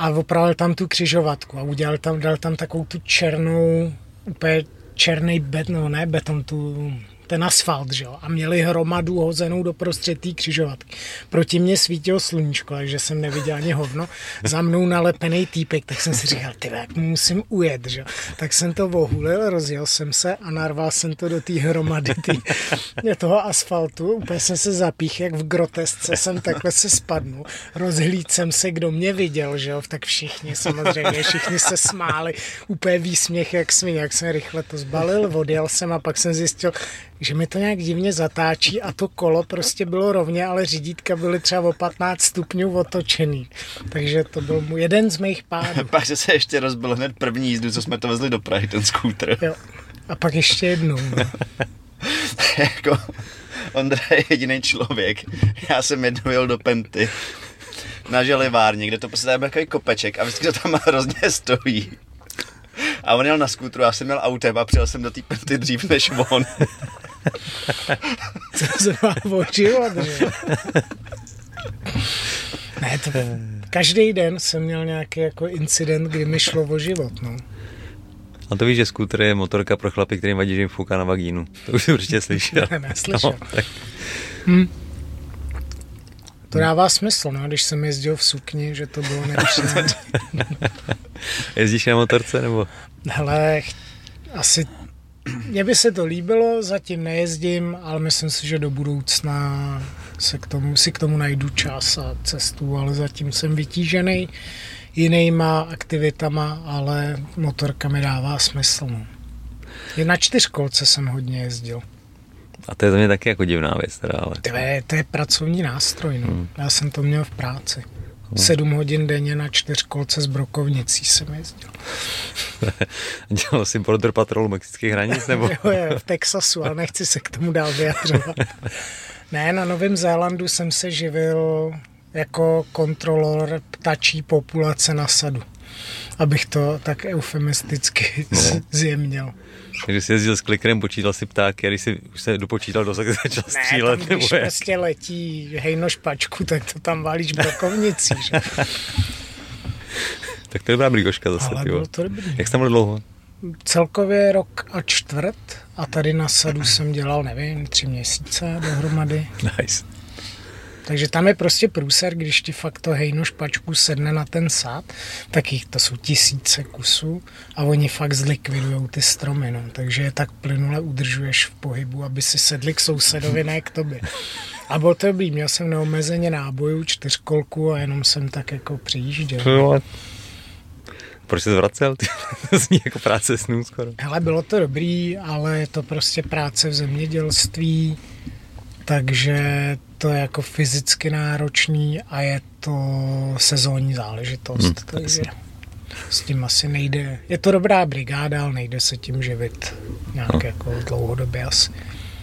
a opravil tam tu křižovatku a udělal tam, dal tam takovou tu černou, úplně černý beton, no ne beton, tu ten asfalt, že jo, a měli hromadu hozenou do prostřed té křižovatky. Proti mě svítilo sluníčko, takže jsem neviděl ani hovno. Za mnou nalepený týpek, tak jsem si říkal, ty jak musím ujet, že jo. Tak jsem to vohulil, rozjel jsem se a narval jsem to do té hromady tý, toho asfaltu. Úplně jsem se zapích, jak v grotesce jsem takhle se spadnul. Rozhlíd jsem se, kdo mě viděl, že jo, tak všichni samozřejmě, všichni se smáli. Úplně výsměch, jak svině, jak jsem rychle to zbalil, odjel jsem a pak jsem zjistil, že mi to nějak divně zatáčí a to kolo prostě bylo rovně, ale řídítka byly třeba o 15 stupňů otočený. Takže to byl můj jeden z mých pádů. <laughs> Pak se ještě rozbil hned první jízdu, co jsme to vezli do Prahy, ten skútr. Jo. A pak ještě jednou. No. <laughs> jako, Ondra je jediný člověk. Já jsem jednou jel do Penty na želivárně, kde to prostě je takový kopeček a vždycky to tam <laughs> hrozně stojí. A on jel na skútru, já jsem měl autem a přijel jsem do té Penty dřív než on. Co se má o život, že? Ne, to, každý den jsem měl nějaký jako incident, kdy mi šlo o život, no. A to víš, že skútr je motorka pro chlapy, kterým vadí, že jim fouká na vagínu. To už určitě <laughs> slyšel. Ne, neslyšel. No, tak. hm. To dává smysl, no, když jsem jezdil v sukni, že to bylo nevyšlené. <laughs> Jezdíš na motorce, nebo? Hele, asi mně by se to líbilo, zatím nejezdím, ale myslím si, že do budoucna se k tomu, si k tomu najdu čas a cestu, ale zatím jsem vytížený jinýma aktivitama, ale motorka mi dává smysl. No. I na čtyřkolce jsem hodně jezdil. A to je to mě taky jako divná věc. Teda, ale... To, je, to je pracovní nástroj. No. Hmm. Já jsem to měl v práci. Hmm. Sedm hodin denně na čtyřkolce s brokovnicí jsem jezdil. <laughs> Dělal jsi border patrol mexických hranic? Nebo? <laughs> jo, jo, v Texasu, ale nechci se k tomu dál vyjadřovat. <laughs> ne, na Novém Zélandu jsem se živil jako kontrolor ptačí populace na sadu. Abych to tak eufemisticky no. zjemnil. Když jsi jezdil s klikrem, počítal si ptáky a když jsi už se dopočítal do tak <laughs> začal ne, střílet. Tam, když nebo prostě letí hejno špačku, tak to tam valíš brokovnicí. Že? <laughs> tak to je dobrá brigoška zase. Ale bylo to dobrý. Jak jsi tam byl dlouho? Celkově rok a čtvrt a tady na sadu jsem dělal, nevím, tři měsíce dohromady. <laughs> Nice. Takže tam je prostě průser, když ti fakt to hejno špačku sedne na ten sad, tak jich to jsou tisíce kusů a oni fakt zlikvidují ty stromy. No. Takže je tak plynule udržuješ v pohybu, aby si sedli k sousedovi, ne k tobě. A bylo to dobrý, měl jsem neomezeně nábojů, čtyřkolku a jenom jsem tak jako přijížděl. Proč jsi zvracel? <laughs> to zní jako práce snů skoro. Hele, bylo to dobrý, ale je to prostě práce v zemědělství, takže to je jako fyzicky náročný a je to sezónní záležitost. Hmm, takže s tím asi nejde. Je to dobrá brigáda, ale nejde se tím živit nějak no. jako dlouhodobě asi.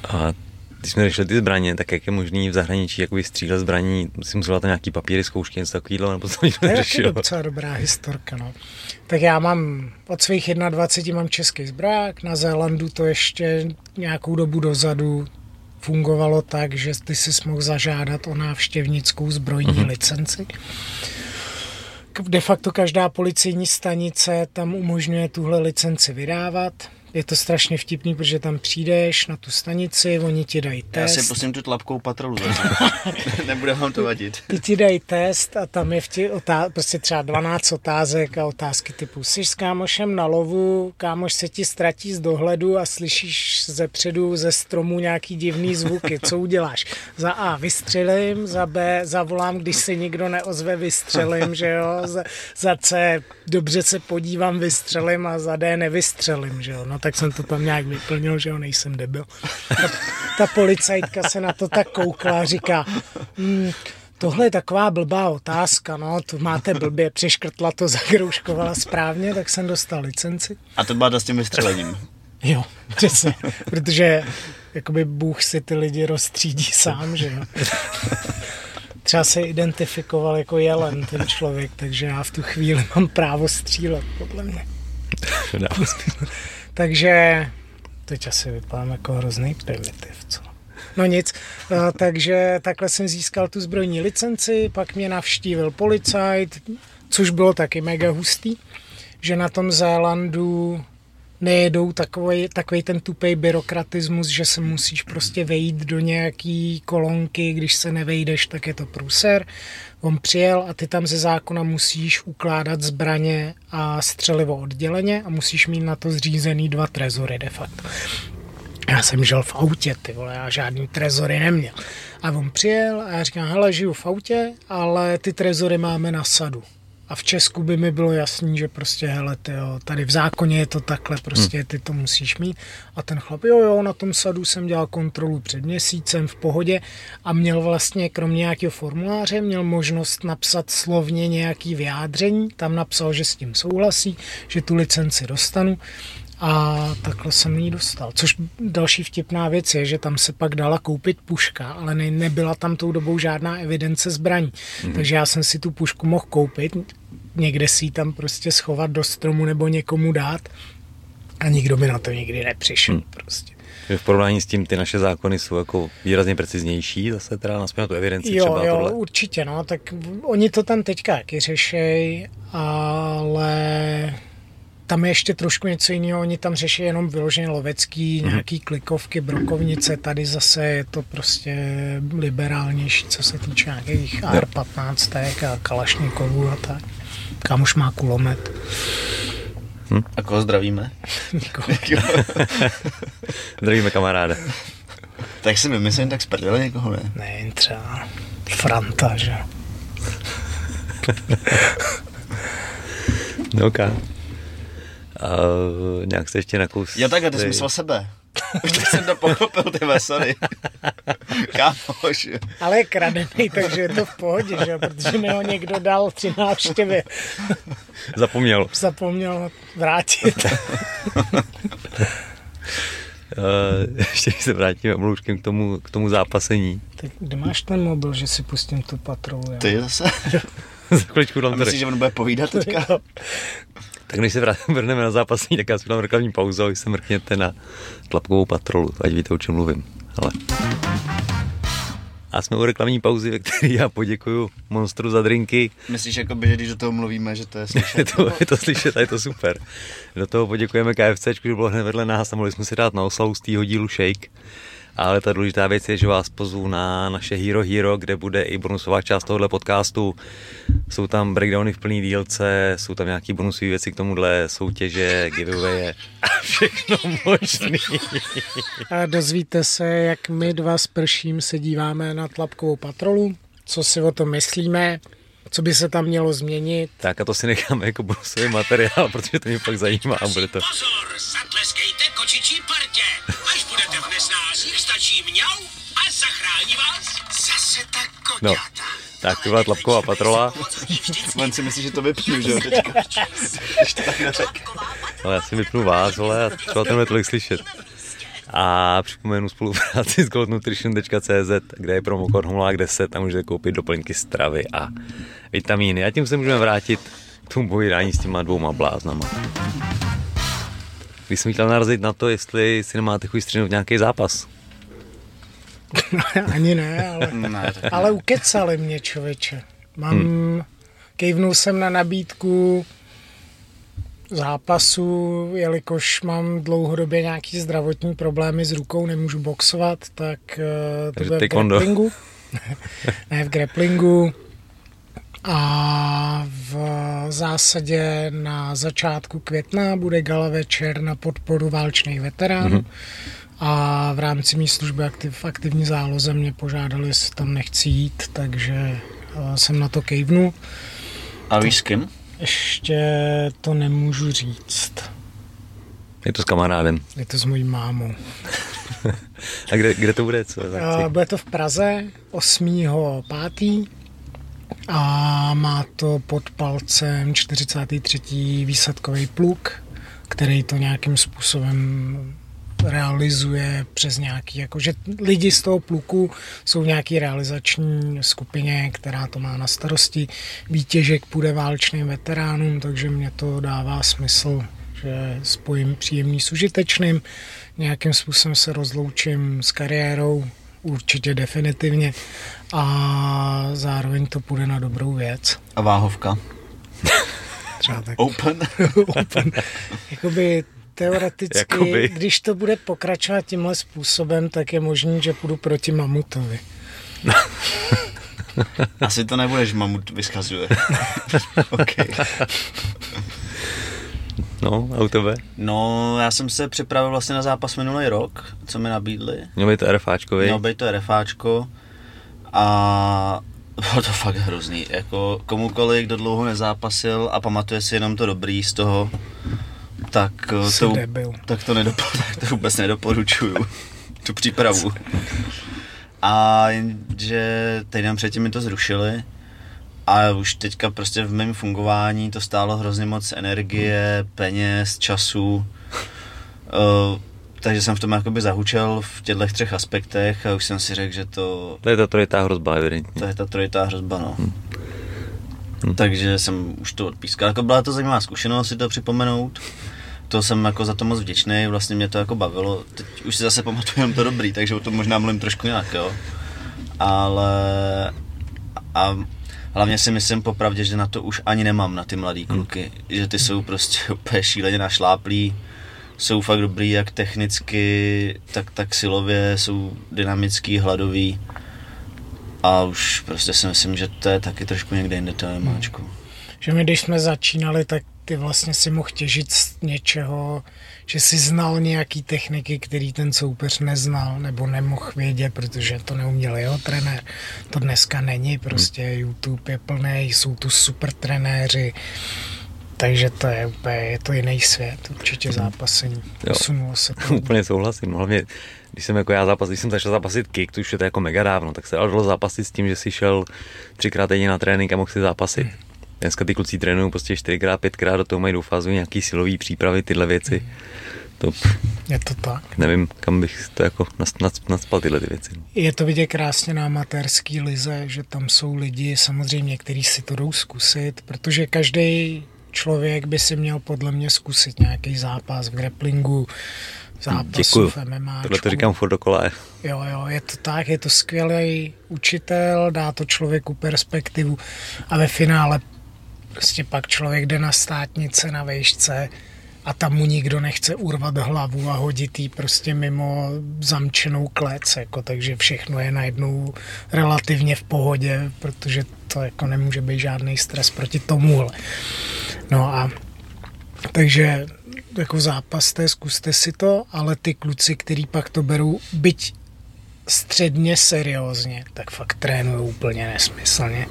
A když jsme řešili ty zbraně, tak jak je možný v zahraničí jakoby střílet zbraní, si musel dát nějaký papíry, zkoušky, něco takového, nebo to. To je docela dobrá historka, no. Tak já mám, od svých 21 mám český zbrák, na Zélandu to ještě nějakou dobu dozadu fungovalo tak, že ty si mohl zažádat o návštěvnickou zbrojní mm-hmm. licenci. De facto každá policejní stanice tam umožňuje tuhle licenci vydávat je to strašně vtipný, protože tam přijdeš na tu stanici, oni ti dají test. Já si prosím tu tlapkou patrolu <laughs> Nebude vám to vadit. Ty ti dají test a tam je vtip, otá- prostě třeba 12 otázek a otázky typu jsi s kámošem na lovu, kámoš se ti ztratí z dohledu a slyšíš ze předu ze stromu nějaký divný zvuky. Co uděláš? Za A vystřelím, za B zavolám, když se nikdo neozve, vystřelím, že jo? Za, za C dobře se podívám, vystřelím a za D nevystřelím, že jo? No tak jsem to tam nějak vyplnil, že jo, nejsem debil. Ta, ta policajtka se na to tak koukla a říká, hm, tohle je taková blbá otázka, no, to máte blbě, přeškrtla to, zakrouškovala správně, tak jsem dostal licenci. A to byla s tím vystřelením. <laughs> Jo, přesně, protože jakoby Bůh si ty lidi rozstřídí sám, že jo. Třeba se identifikoval jako jelen ten člověk, takže já v tu chvíli mám právo střílet, podle mě. Takže teď asi vypadám jako hrozný primitiv, co? No nic, takže takhle jsem získal tu zbrojní licenci, pak mě navštívil policajt, což bylo taky mega hustý, že na tom Zélandu nejedou takový, takový ten tupej byrokratismus, že se musíš prostě vejít do nějaký kolonky, když se nevejdeš, tak je to průser. On přijel a ty tam ze zákona musíš ukládat zbraně a střelivo odděleně a musíš mít na to zřízený dva trezory de facto. Já jsem žil v autě, ty vole, já žádný trezory neměl. A on přijel a já říkám, hele, žiju v autě, ale ty trezory máme na sadu. A v Česku by mi bylo jasný, že prostě, hele, tyjo, tady v zákoně je to takhle, prostě ty to musíš mít. A ten chlap, jo, jo, na tom sadu jsem dělal kontrolu před měsícem v pohodě a měl vlastně, kromě nějakého formuláře, měl možnost napsat slovně nějaký vyjádření. Tam napsal, že s tím souhlasí, že tu licenci dostanu. A takhle jsem ji dostal. Což další vtipná věc je, že tam se pak dala koupit puška, ale ne, nebyla tam tou dobou žádná evidence zbraní. Mm-hmm. Takže já jsem si tu pušku mohl koupit, někde si ji tam prostě schovat do stromu nebo někomu dát a nikdo by na to nikdy nepřišel mm. prostě. V porovnání s tím ty naše zákony jsou jako výrazně preciznější, zase teda na tu evidenci jo, třeba jo, tohle. určitě, no, tak oni to tam teďka taky řešej, ale tam je ještě trošku něco jiného, oni tam řeší jenom vyloženě lovecký, mm-hmm. nějaký klikovky, brokovnice, tady zase je to prostě liberálnější, co se týče nějakých AR-15 a Kalašnikovů a tak. Kam už má kulomet. Hm? A koho zdravíme? <laughs> zdravíme kamaráde. tak si vymyslím, tak sprdeli někoho, ne? Ne, třeba Franta, že? no, okay. Uh, nějak se ještě nakous... Jo takhle, ty jsi myslel sebe. <laughs> Už jsem to pochopil, ty sorry. <laughs> Kámoš. Ale je kradený, takže je to v pohodě, že? protože mi ho někdo dal při návštěvě. <laughs> Zapomněl. Zapomněl vrátit. Uh, ještě se vrátíme omloučkem k tomu, k tomu zápasení. Tak kde máš ten mobil, že si pustím tu patrolu? Ty zase? Za chviličku dám Myslíš, že on bude povídat teďka? Tak než se <laughs> vrhneme na zápasní, tak já si dám reklamní pauzu a se mrkněte na tlapkovou patrolu, ať víte, o čem mluvím. Ale. A jsme u reklamní pauzy, ve které já poděkuju Monstru za drinky. Myslíš, jako by, že když do toho mluvíme, že to je <laughs> slyšet? je, to, je to slyšet a je to super. Do toho poděkujeme KFC, že bylo hned vedle nás a mohli jsme si dát na oslavu z tého dílu shake. Ale ta důležitá věc je, že vás pozvu na naše Hero Hero, kde bude i bonusová část tohohle podcastu. Jsou tam breakdowny v plný dílce, jsou tam nějaký bonusové věci k tomuhle, soutěže, giveaway a <laughs> všechno možný. A dozvíte se, jak my dva s Prším se díváme na tlapkovou patrolu, co si o tom myslíme, co by se tam mělo změnit. Tak a to si necháme jako bonusový materiál, protože to mě pak zajímá a bude to... Pozor, zatleskejte kočičí partě. Až budete v nesnázích, stačí mňau a zachrání vás zase tak koťata. No. Tak to byla tlapková patrola. On si myslí, že to vypnu, že jo, teďka. Ale já si vypnu vás, ale a třeba tenhle tolik slyšet. A připomenu spolupráci s goldnutrition.cz, kde je promokód Homolák 10 a můžete koupit doplňky stravy a vitamíny. A tím se můžeme vrátit k tomu povídání s těma dvouma bláznama. Když jsem chtěl narazit na to, jestli si nemáte chuť střihnout nějaký zápas. Ani ne, ale, ne, ale ukecali mě člověče. Mám, hmm. kejvnul jsem na nabídku zápasu, jelikož mám dlouhodobě nějaký zdravotní problémy s rukou, nemůžu boxovat, tak uh, to bude v grapplingu. <laughs> ne, v grapplingu. A v zásadě na začátku května bude gala večer na podporu válčných veteránů. Mm-hmm. A v rámci mý služby aktiv, aktivní záloze mě požádali, jestli tam nechci jít, takže jsem na to kejvnu. A víš s kým? Ještě to nemůžu říct. Je to s kamarádem? Je to s mojí mámou. <laughs> A kde, kde to bude? Co a bude to v Praze 8.5. A má to pod palcem 43. výsadkový pluk, který to nějakým způsobem realizuje přes nějaký, jakože lidi z toho pluku jsou v nějaký realizační skupině, která to má na starosti. Výtěžek půjde válčným veteránům, takže mě to dává smysl, že spojím příjemný s užitečným, nějakým způsobem se rozloučím s kariérou, určitě definitivně a zároveň to půjde na dobrou věc. A váhovka? Třeba tak. Open? <laughs> Open. Jakoby teoreticky, Jakoby. když to bude pokračovat tímhle způsobem, tak je možný, že půjdu proti mamutovi. <laughs> Asi to nebudeš, mamut vyschazuje. <laughs> OK. No, a u tebe? No, já jsem se připravil vlastně na zápas minulý rok, co mi nabídli. Měl by to RFáčkovi. Mělo být to RFáčko a bylo to fakt hrozný. Jako komukoliv, kdo dlouho nezápasil a pamatuje si jenom to dobrý z toho, tak eh, Jsi to, debil. tak to, nedopo, <laughs> tak to vůbec nedoporučuju. <laughs> tu přípravu. A jenže týden předtím mi to zrušili a už teďka prostě v mém fungování to stálo hrozně moc energie, peněz, času. Uh, takže jsem v tom jakoby zahučel v těchto třech aspektech a už jsem si řekl, že to, To je ta trojitá hrozba, evidentně. to je ta trojitá hrozba, no. Takže jsem už to odpískal. Jako byla to zajímavá zkušenost si to připomenout. To jsem jako za to moc vděčný, vlastně mě to jako bavilo. Teď už si zase pamatuju jenom to dobrý, takže o tom možná mluvím trošku jinak, jo. Ale a hlavně si myslím popravdě, že na to už ani nemám na ty mladý kluky. Že ty jsou prostě <laughs> úplně šíleně našláplí, jsou fakt dobrý jak technicky, tak, tak silově, jsou dynamický, hladový. A už prostě si myslím, že to je taky trošku někde jinde to máčku. Že my, když jsme začínali, tak ty vlastně si mohl těžit z něčeho, že si znal nějaký techniky, který ten soupeř neznal nebo nemohl vědět, protože to neuměl jeho trenér. To dneska není, prostě YouTube je plný, jsou tu super trenéři, takže to je úplně, je to jiný svět, určitě zápasení. Jo. Posunulo se to. <laughs> Úplně souhlasím. No, hlavně, když jsem jako já zápas, když jsem začal zápasit kick, to už je to jako mega dávno, tak se dalo zápasit s tím, že si šel třikrát denně na trénink a mohl si zápasit. Dneska ty kluci trénují prostě čtyřikrát, pětkrát, do toho mají doufázu nějaký silový přípravy, tyhle věci. To Je to tak. nevím, kam bych to jako nas- nas- nadspal tyhle ty věci. Je to vidět krásně na amatérský lize, že tam jsou lidi samozřejmě, kteří si to jdou zkusit, protože každý člověk by si měl podle mě zkusit nějaký zápas v grapplingu, zápasu v MMA. Tohle to říkám furt dokola. Jo, jo, je to tak, je to skvělý učitel, dá to člověku perspektivu a ve finále prostě pak člověk jde na státnice na vejšce a tam mu nikdo nechce urvat hlavu a hodit jí prostě mimo zamčenou klec, jako, takže všechno je najednou relativně v pohodě, protože to jako nemůže být žádný stres proti tomuhle. No a takže jako zápas, té zkuste si to, ale ty kluci, který pak to berou, byť středně seriózně, tak fakt trénují úplně nesmyslně.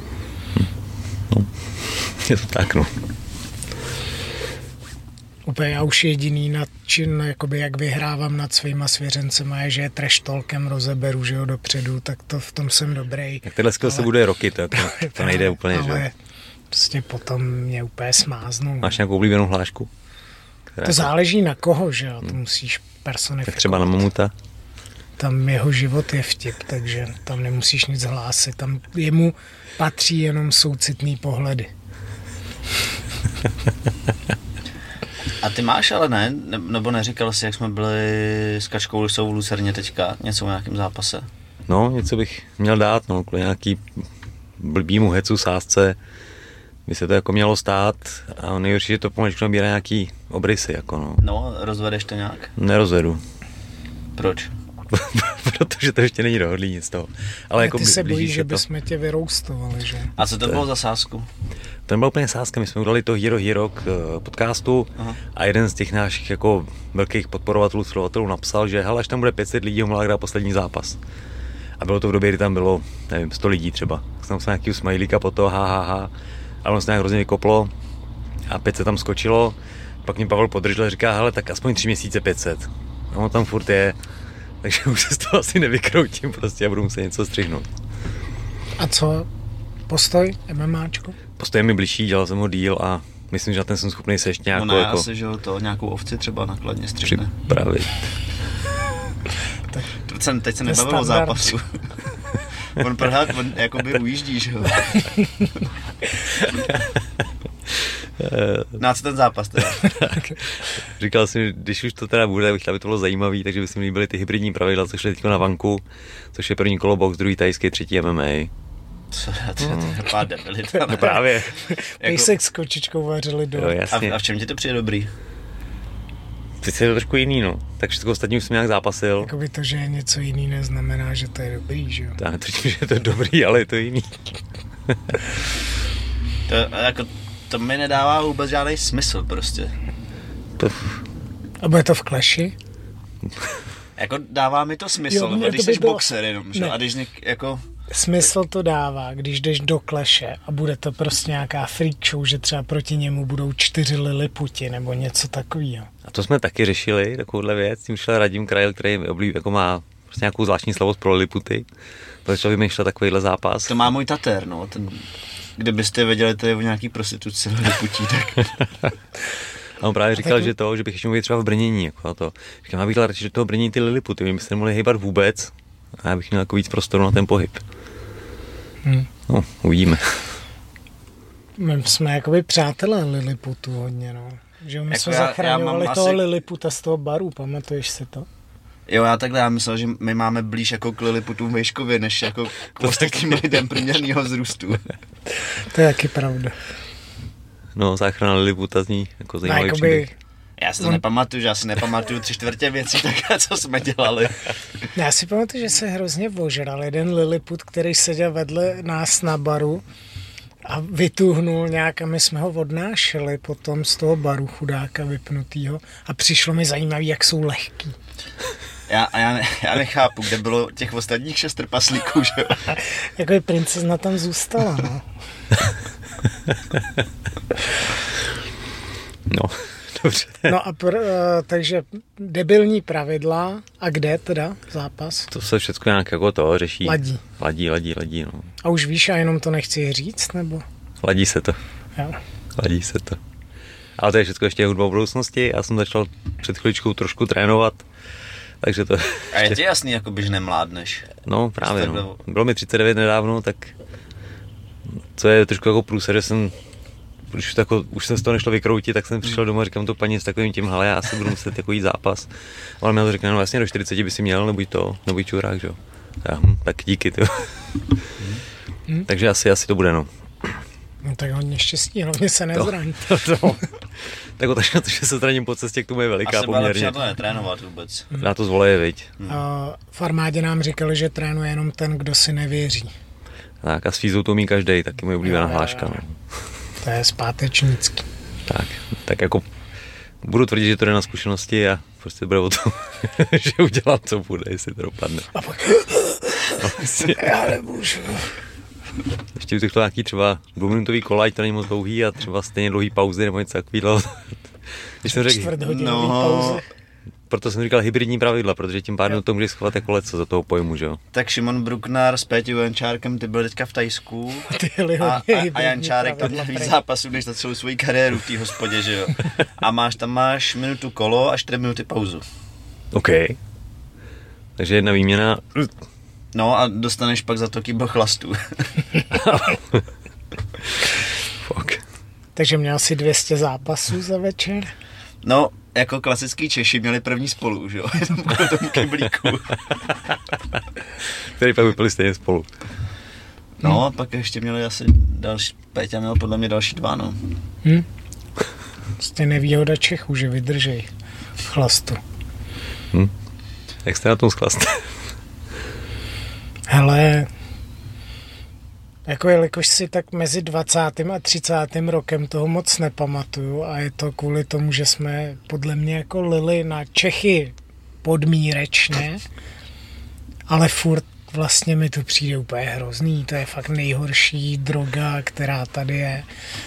<laughs> Je to tak, no. Úplně já už jediný nad čin, jakoby jak vyhrávám nad svýma svěřencema je, že je trash talkem rozeberu, že jo, dopředu, tak to v tom jsem dobrý. Jak tyhle skill se bude roky, to, jako, <laughs> to nejde úplně, že ale prostě potom mě úplně smáznou. Máš nějakou oblíbenou hlášku? Která To záleží na koho, že jo, to musíš personifikovat. tak třeba na mamuta? Tam jeho život je vtip, takže tam nemusíš nic hlásit. Tam jemu patří jenom soucitný pohledy. A ty máš ale ne, ne nebo neříkal jsi, jak jsme byli s Kačkou Lisou v Lucerně teďka, něco o nějakém zápase? No, něco bych měl dát, no, kvůli nějaký blbýmu hecu, sázce, by se to jako mělo stát a nejhorší, že to pomaličku nabírá nějaký obrysy, jako no. No, rozvedeš to nějak? Nerozvedu, Proč? <laughs> protože to ještě není dohodlý nic z toho. Ale jako ty se blíží bojíš, že to. bychom tě vyroustovali, že? A co to bylo za sázku? Ten byl úplně sázka, my jsme udali to Hero Hero k eh, podcastu Aha. a jeden z těch našich jako velkých podporovatelů, sledovatelů napsal, že hele, až tam bude 500 lidí, ho mohla hrát poslední zápas. A bylo to v době, kdy tam bylo, nevím, 100 lidí třeba. Jsem napsal nějaký smajlíka po to, ha, ha, ha. A ono se nějak hrozně vykoplo a 500 tam skočilo. Pak mě Pavel podržel a říká, hele, tak aspoň 3 měsíce 500. A on tam furt je, takže už se z toho asi nevykroutím prostě a budu muset něco střihnout. A co? Postoj? MMAčko? Postoj je mi blížší, dělal jsem ho díl a myslím, že na ten jsem schopný se ještě nějakou no ne, jako asi, že jo, to nějakou ovci třeba nakladně střihne. připravit. <laughs> Teď jsem, teď se To je nebavil o standard. zápasu. <laughs> on prhák, on jakoby ujíždí, že jo. <laughs> Na co ten zápas teda? <laughs> Říkal jsem, že když už to teda bude, bych chtěl, aby to bylo zajímavý, takže by se mi líbily ty hybridní pravidla, což je teď na vanku, což je první kolo box, druhý tajský, třetí MMA. Co, to, to je taková debilita. No právě. <laughs> Jako... se s kočičkou vařili do... Jo, A, jasně. a v čem ti to přijde dobrý? Teď je to trošku jiný, no. Tak všechno ostatní už jsem nějak zápasil. Jakoby to, že je něco jiný, neznamená, že to je dobrý, že jo? Já netvrdím, že je to dobrý, ale je to jiný. To, jako, to mi nedává vůbec žádný smysl prostě. To, A bude to v kleši? Jako dává mi to smysl, Jo, mě když to by jsi bylo- boxer jenom, že? Ne. A když něk, jako, Smysl to dává, když jdeš do kleše a bude to prostě nějaká freak show, že třeba proti němu budou čtyři liliputi nebo něco takového. a to jsme taky řešili, takovouhle věc. Tím šel Radim Krajl, který oblíb, jako má prostě nějakou zvláštní slavost pro Liliputy. To začal vymýšlet takovýhle zápas. to má můj tater, no, ten, kdybyste věděli, to je o nějaký prostituci putí, tak <laughs> A on právě říkal, tak- že to, že bych ještě mohl třeba v brnění. Jako a to. Říkám, já bych radši do toho brnění ty Liliputy, my byste nemohli hýbat vůbec. A já bych měl jako víc prostoru na ten pohyb. Hmm. No, uvidíme. My jsme jakoby přátelé Liliputu hodně, no. Že my Jako jsme já- já zachraňovali mám toho asi- Liliputa z toho baru, pamatuješ si to? Jo, já takhle, já myslel, že my máme blíž jako k Liliputům vejškově, než jako <laughs> k ostatním lidem průměrného vzrůstu. <laughs> To je taky pravda. No, záchrana Liliputa zní jako No, zajímavý jakoby, příběh. Já si to On- nepamatuju, že já si nepamatuju tři čtvrtě věcí, tak co jsme dělali. já si pamatuju, že se hrozně ožral jeden Liliput, který seděl vedle nás na baru a vytuhnul nějak a my jsme ho odnášeli potom z toho baru chudáka vypnutýho a přišlo mi zajímavý, jak jsou lehký. Já, a já, ne, já nechápu, kde bylo těch ostatních šest trpaslíků, že jo. Jako je princezna tam zůstala, no. <laughs> No, dobře. No a pr, uh, takže debilní pravidla a kde teda zápas? To se všechno nějak jako to řeší. Ladí. Ladí, ladí, ladí, no. A už víš, a jenom to nechci říct, nebo? Ladí se to, Jo. ladí se to. Ale to je všechno ještě hudba v budoucnosti. Já jsem začal před chviličkou trošku trénovat, takže to... A je ti jasný, jakoby, že nemládneš. No právě, no. Bylo mi 39 nedávno, tak co je trošku jako průser, že jsem už, to jako, už jsem z toho nešlo vykroutit, tak jsem přišel domů a říkám to paní s takovým tím, hele, já asi budu muset jako jít zápas. A on mi to řekne, no jasně do 40 by si měl, nebuď to, nebuď čurák, že jo. Hm, tak díky, ty. Takže asi, asi to bude, no. No tak hodně štěstí, hlavně se nezraň. to, to. <laughs> tak otázka, to, že se zraním po cestě k tomu je veliká Asi poměrně. to netrénovat vůbec. Na to zvoleje, viď. A v armádě nám říkali, že trénuje jenom ten, kdo si nevěří. Tak a s fízou to umí každý, taky moje oblíbená hláška. No. To je zpátečnický. Tak, tak jako budu tvrdit, že to jde na zkušenosti a prostě bude o tom, <laughs> že udělám, co bude, jestli to dopadne. A pak, No, vlastně. <laughs> já nemůžu. Ještě bych to nějaký třeba dvouminutový kolaj, to není moc dlouhý a třeba stejně dlouhý pauzy nebo něco takového. <laughs> Když jsem řekl, No. pauzy. proto jsem říkal hybridní pravidla, protože tím pádem to můžeš schovat jako leco za toho pojmu, že jo. Tak Šimon Bruckner s Péťou Jančárkem, ty byl teďka v Tajsku. <laughs> Ty jeli A, a, a Jančárek tam měl víc zápasů, než za celou svoji kariéru v té hospodě, že jo. A máš tam máš minutu kolo a 4 minuty pauzu. OK. Takže jedna výměna, No a dostaneš pak za to kýbl chlastu. <laughs> fuck. Takže měl si 200 zápasů za večer. No, jako klasický Češi měli první spolu, že jo. <laughs> Jenom kvůli tomu kyblíku. Který pak vypili stejně spolu. No, a pak ještě měli asi další, Péťa měl podle mě další dva, no. Hm? Prostě nevýhoda Čechů, že vydržej v chlastu. Jak jste na tom schlast? Hele, jako jelikož si tak mezi 20. a 30. rokem toho moc nepamatuju a je to kvůli tomu, že jsme podle mě jako lili na Čechy podmírečně, ale furt vlastně mi to přijde úplně hrozný, to je fakt nejhorší droga, která tady je.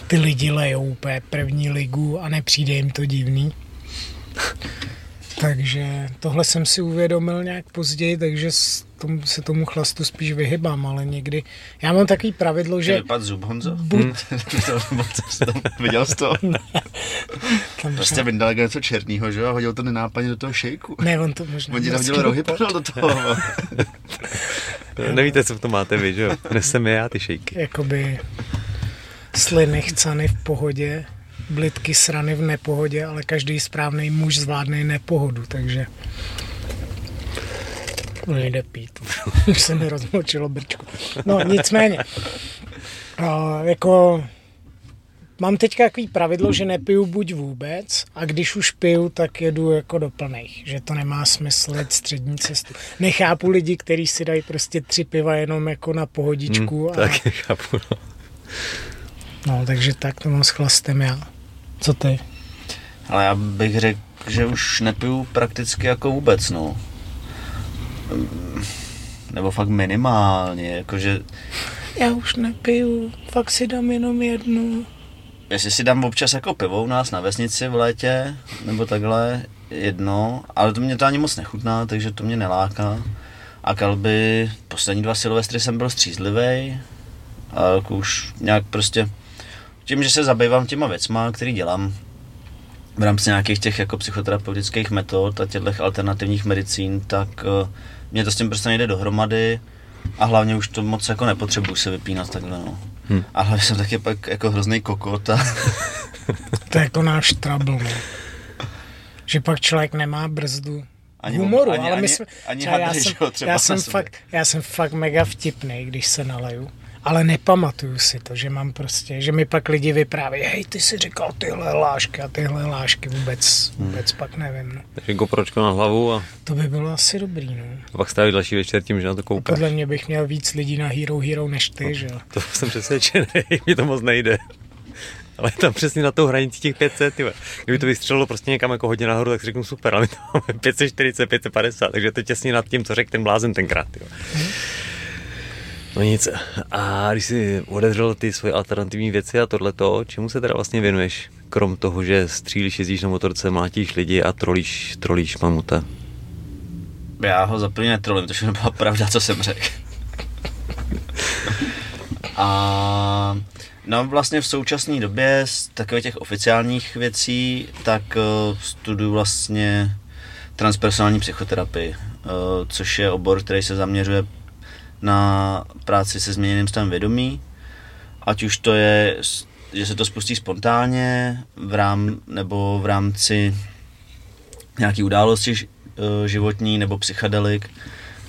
Ty lidi lejou úplně první ligu a nepřijde jim to divný. Takže tohle jsem si uvědomil nějak později, takže s tomu, se tomu chlastu spíš vyhybám, ale někdy... Já mám takový pravidlo, Že... Vypad zub, Honzo? buď tam, <laughs> viděl jsi to? <laughs> tam Prostě vyndal něco černýho, že jo, a hodil to nenápadně do toho šejku. Ne, on to možná... On ti tam hodil rohy, podal do toho. <laughs> Nevíte, co v tom máte vy, že jo? Nesem je já ty šejky. Jakoby sliny chcany v pohodě, blitky srany v nepohodě, ale každý správný muž zvládne i nepohodu, takže nejde pít. <laughs> Už se mi rozmočilo brčko. No nicméně, a, jako mám teďka takový pravidlo, že nepiju buď vůbec a když už piju, tak jedu jako do plných, že to nemá smysl jet střední cestu. Nechápu lidi, kteří si dají prostě tři piva jenom jako na pohodičku. Hmm, a, tak chápu, no. no, takže tak to mám s chlastem já. Co ty? Ale já bych řekl, že už nepiju prakticky jako vůbec, no. Nebo fakt minimálně, jakože Já už nepiju, fakt si dám jenom jednu. jestli si dám občas jako pivo u nás na vesnici v létě, nebo takhle, jedno, ale to mě to ani moc nechutná, takže to mě neláká. A kalby, poslední dva silvestry jsem byl střízlivý a jako už nějak prostě, tím, že se zabývám těma věcma, který dělám, v rámci nějakých těch jako psychoterapeutických metod a těchto alternativních medicín, tak uh, mě to s tím prostě nejde dohromady a hlavně už to moc jako nepotřebuji se vypínat takhle, no. Hm. A hlavně jsem taky pak jako hrozný kokot a <laughs> To je jako náš trouble, no. Že pak člověk nemá brzdu. Ani humoru, ani- ale my ani- jsme, ani já, hadry, jsem, že jo, třeba já, jsem fakt, já jsem fakt mega vtipný, když se naleju. Ale nepamatuju si to, že mám prostě, že mi pak lidi vyprávějí, hej, ty si říkal tyhle lášky a tyhle lášky, vůbec, Hmm. vůbec pak nevím. No. Takže GoPročko na hlavu a, To by bylo asi dobrý, no. a pak strávit další večer tím, že na to koukáš. Podle mě bych měl víc lidí na Hero Hero než ty, že jo. To jsem přesvědčený, <laughs> mi to moc nejde. Ale je tam přesně na tou hranici těch 500, tyhle. Kdyby to vystřelilo prostě někam jako hodně nahoru, tak si řeknu super, ale my to máme 540, 550, takže to je těsně nad tím, co řekl ten blázen tenkrát, tyhle. No nic. A když jsi odevřel ty svoje alternativní věci a tohleto, čemu se teda vlastně věnuješ? Krom toho, že střílíš, jezdíš na motorce, mlátíš lidi a trolíš, trolíš mamuta. já ho za první netrolím, to všechno byla pravda, co jsem řekl. A no vlastně v současné době z takových těch oficiálních věcí, tak uh, studuju vlastně transpersonální psychoterapii, uh, což je obor, který se zaměřuje na práci se změněným stavem vědomí, ať už to je, že se to spustí spontánně v rám, nebo v rámci nějaký události eh, životní nebo psychedelik,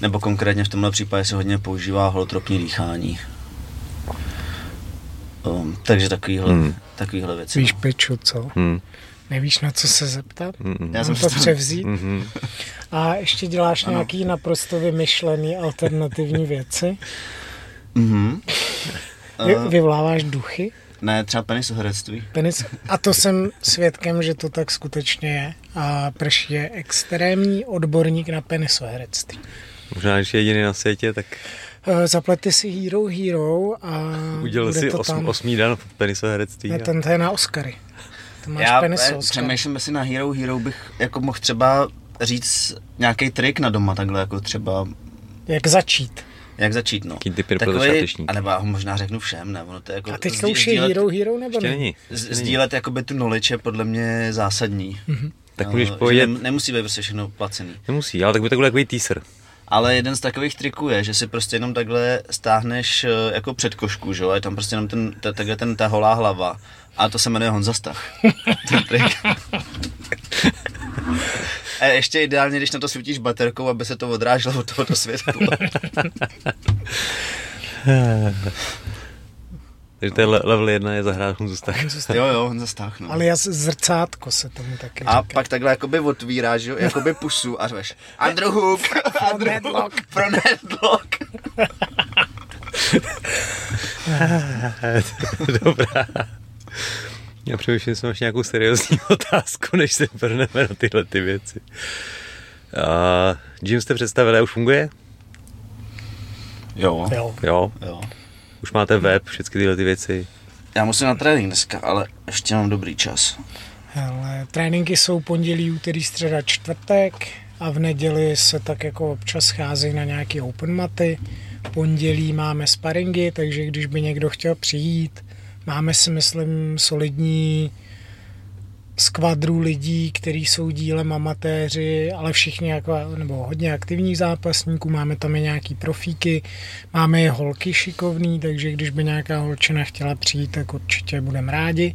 nebo konkrétně v tomhle případě se hodně používá holotropní dýchání. Um, takže takovýhle, Hmm. takovýhle věci. Víš, no. piču, co? Hmm. Nevíš, na co se zeptat? Mm, Já jsem to převzít? mm, A ještě děláš Ano. nějaký naprosto vymyšlený alternativní věci? Mhm. <laughs> Vy, Eh, vyvoláváš duchy? ne, třeba penisoherectví. Penis? A to jsem svědkem, že to tak skutečně je. A Prš je extrémní odborník na penisoherectví. Možná, je jediný na světě, tak Eh, Zaplete si Hero Hero a udělal bude si osm, tam. osmý den v penisoherectví. Ne, a- ten to je na Oscary. To máš Já eh, přemýšlím, jestli na Hero Hero bych jako mohl třeba říct nějaký trik na doma, takhle jako třeba Jak začít. jak začít, no. Jaký pro začátečníky? a nebo já ho možná řeknu všem, ne, ono to je jako... A teď to už je sdílet- Hero Hero nebo ne? není. Sdílet jakoby tu knowledge je podle mě zásadní. Mhm. Tak No, můžeš že povědět, nem- Nemusí být prostě všechno placený. nemusí, ale tak by to byl takový teaser. Ale jeden z takových triků je, že si prostě jenom takhle stáhneš eh, jako předkošku, že jo, a je tam prostě jenom ten, ta, takhle ten, ta holá hlava. A to se jmenuje Honza Stach. <laughs> A ještě ideálně, když na to svítíš baterkou, aby se to odráželo od tohoto světla. <laughs> Takže to je le- level 1 je zahrát Honzu Stach. jo, jo, Honza Stach, no. Ale jas zrcátko se tomu taky A říká. pak takhle jakoby otvíráš, jo, jakoby pusu a řveš Underhook, Underhook, <laughs> pro Nedlock. Dobrá. Já přemýšlím, jestli máš nějakou seriózní <laughs> otázku, než se vrhneme na tyhle ty věci. A Jim jste představili už funguje? Jo, Jo. Jo. jo. Už máte web, všechny tyhle ty věci. Já musím na trénink dneska, ale ještě mám dobrý čas. Ale tréninky jsou pondělí, úterý, středa, čtvrtek a v neděli se tak jako občas scházejí na nějaké open maty. Pondělí máme sparingy, takže když by někdo chtěl přijít, máme si myslím solidní skvadru lidí, kteří jsou dílem amatéři, ale všichni jako, nebo hodně aktivních zápasníků, máme tam i nějaký profíky, máme i holky šikovný, takže když by nějaká holčina chtěla přijít, tak určitě budeme rádi.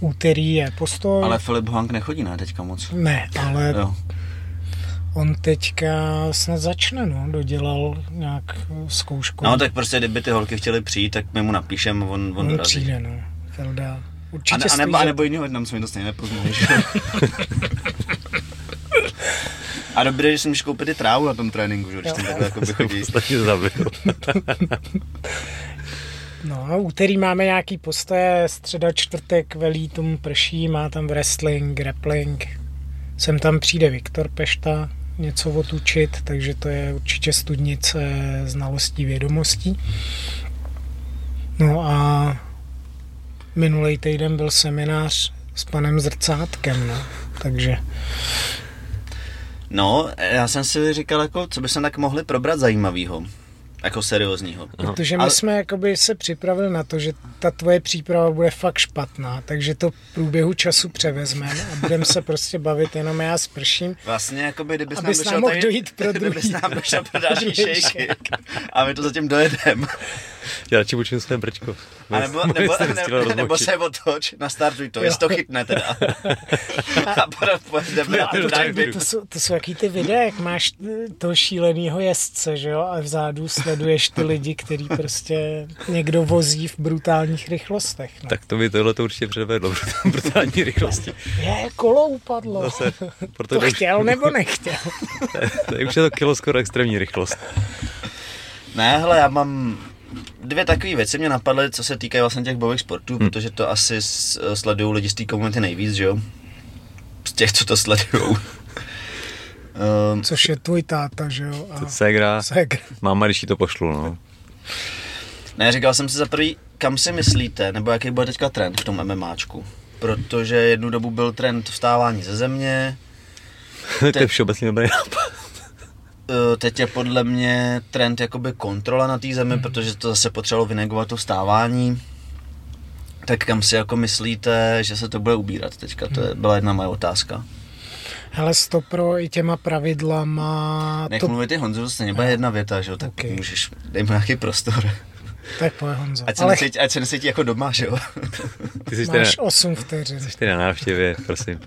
Úterý je postoj. Ale Filip Hank nechodí, ne, teďka moc. Ne, ale Jo. On teďka snad začne, no, dodělal nějak zkoušku. No tak prostě, kdyby ty holky chtěly přijít, tak my mu napíšeme, on, on, on dorazí. přijde, no, Felda. Určitě a, ne, a, nebo, a nebo jiného nám jsme to stejně nepoznali, že? <laughs> A dobré, že si můžeš koupit i trávu na tom tréninku, že? Když tam takhle jako Jsem chodí. <laughs> No, no, úterý máme nějaký postoje, středa, čtvrtek, velí tomu prší, má tam wrestling, grappling. Sem tam přijde Viktor Pešta něco otučit, takže to je určitě studnice znalostí, vědomostí. No a minulý týden byl seminář s panem Zrcátkem, no. takže No, já jsem si říkal, jako, co by se tak mohli probrat zajímavého. Jako seriózního. Protože my Ale- jsme jakoby se připravili na to, že ta tvoje příprava bude fakt špatná, takže to v průběhu času převezmeme a budeme se prostě bavit jenom já s prším. Vlastně, jakoby, kdybys Abys nám nám mohl tady, dojít pro <laughs> druhý. nám došel pro další <laughs> šejky. A my to zatím dojedeme. Já radši učím své brčko. A nebo, nebo, nebo, nebo se otoč, nastartuj to, jestli to chytne teda. <laughs> A potom pojedeme to To jsou, to jsou jaký ty videa, jak máš eh, toho šílenýho jezdce, že jo, a vzadu sleduješ ty lidi, který prostě někdo vozí v brutálních rychlostech. No. Tak to by tohle to určitě předvedlo <laughs> v brutální rychlosti. Je, kolo upadlo. Zase, proto to jde- chtěl nebo nechtěl? <laughs> Tady už je to kilo skoro extrémní rychlost. Ne, hele, já mám dvě takové věci mě napadly, co se týkají vlastně těch bojových sportů, hmm. protože to asi sledují lidi z té komunity nejvíc, že jo? Z těch, co to sledujou. Um, Což je tvůj táta, že jo? A Segra, Segr. máma, když jí to pošlu, no. ne, říkal jsem si za prvý, kam si myslíte, nebo jaký bude teďka trend v tom MMAčku? Protože jednu dobu byl trend vstávání ze země, <laughs> to je všeobecně dobrý nápad. Eh, teď je podle mě trend jakoby kontrola na té zemi, protože to zase potřebovalo vynegovat to vstávání. Tak kam si jako myslíte, že se to bude ubírat teďka? To je, byla jedna moje otázka. Hele, stopro i těma pravidlama, Nech to, mluvit ty Honzo, to stejně bude jedna věta, že jo? Tak Ok. můžeš, dej mu nějaký prostor. tak pojď Honzo. Ať se, Ale necítí, ať se necítí jako doma, že jo? Ty jsi máš 8 vteřin. jsi teda na návštěvě, prosím.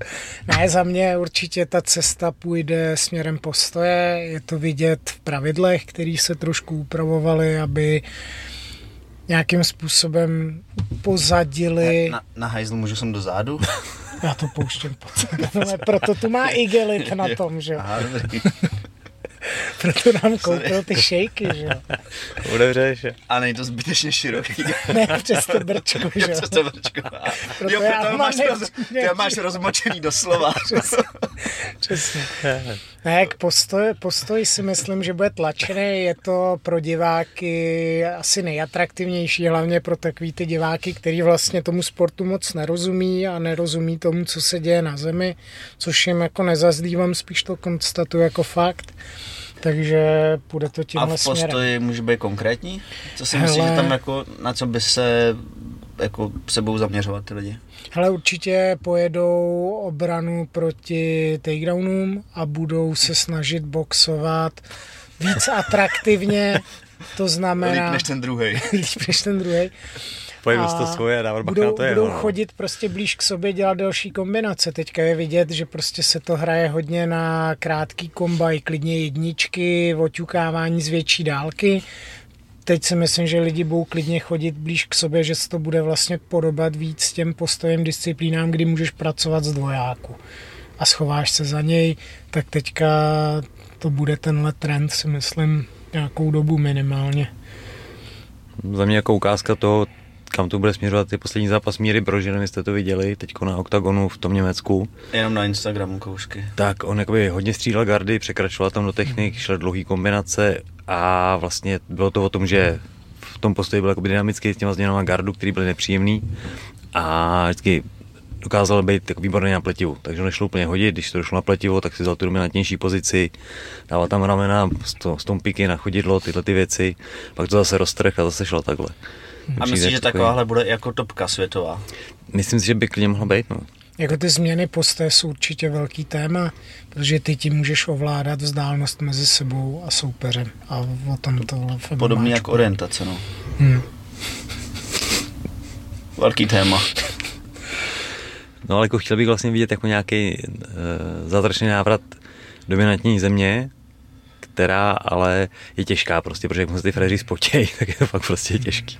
Ne, za mě určitě ta cesta půjde směrem postoje. Je to vidět v pravidlech, které se trošku upravovaly, aby nějakým způsobem pozadili. Na, na hajzlu můžu sem do zádu? <laughs> Já to pouštím sebe. <laughs> Proto tu má igelit na tom, že jo. <laughs> Proto nám koupil ty šejky, že jo. Otevřeš. je. A není to zbytečně široký. <laughs> Ne, přes to brčko, že jo. Přes to vrčko. Proto Jo, já proto mám máš, roz, máš rozmočený doslova. Přesně. Ne, jak postoj, postoj si myslím, že bude tlačený. Je to pro diváky asi nejatraktivnější, hlavně pro takový ty diváky, který vlastně tomu sportu moc nerozumí a nerozumí tomu, co se děje na zemi, což jim jako nezazdívám, spíš to konstatuju jako fakt. Takže půjde to A tímhle v směrem. postoji může být konkrétní? Co si Hele. myslíš, že tam jako, na co by se jako se budou zaměřovat ty lidi? Hele, určitě pojedou obranu proti takedownům a budou se snažit boxovat víc <laughs> atraktivně, to znamená... Líp než ten druhý. <laughs> líp než ten druhý. Si to svoje dávat budou, na to jeho. budou no. chodit prostě blíž k sobě, dělat další kombinace. Teďka je vidět, že prostě se to hraje hodně na krátký kombaj, klidně jedničky, oťukávání z větší dálky. Teď si myslím, že lidi budou klidně chodit blíž k sobě, že se to bude vlastně podobat víc těm postojem disciplínám, kdy můžeš pracovat z dvojáku a schováš se za něj, tak teďka to bude tenhle trend, si myslím, nějakou dobu minimálně. Za mě jako ukázka toho, kam to bude směřovat je poslední zápas Míry Brože, nevím, jste to viděli, teďko na OKTAGONu v tom Německu. Jenom na Instagramu koušky. Tak on jakoby hodně střílel gardy, překračoval tam do technik, šel dlouhý kombinace a vlastně bylo to o tom, že v tom postoji byl jakoby dynamický s těma změnama gardu, který byly nepříjemný a vždycky dokázal být takový výborný na pletivu, takže nešlo úplně hodit, když to došlo na pletivo, tak si vzal tu dominantnější pozici, dával tam ramena, s tom piky na chodidlo, tyhle ty věci, pak to zase roztrh a zase šlo takhle. A myslíš, že takový- takováhle bude jako topka světová? Myslím si, že by klidně mohla být, no. Jako ty změny postoje jsou určitě velký téma, protože ty tím můžeš ovládat vzdálenost mezi sebou a soupeřem. A o tom tohle MMAčku. jako orientace, no. Hmm. Velký téma. No ale jako chtěl bych vlastně vidět jako nějaký uh, zatračený návrat dominantní země, která ale je těžká prostě, protože jak se ty frajeři spotějí, <laughs> tak je to fakt prostě těžký.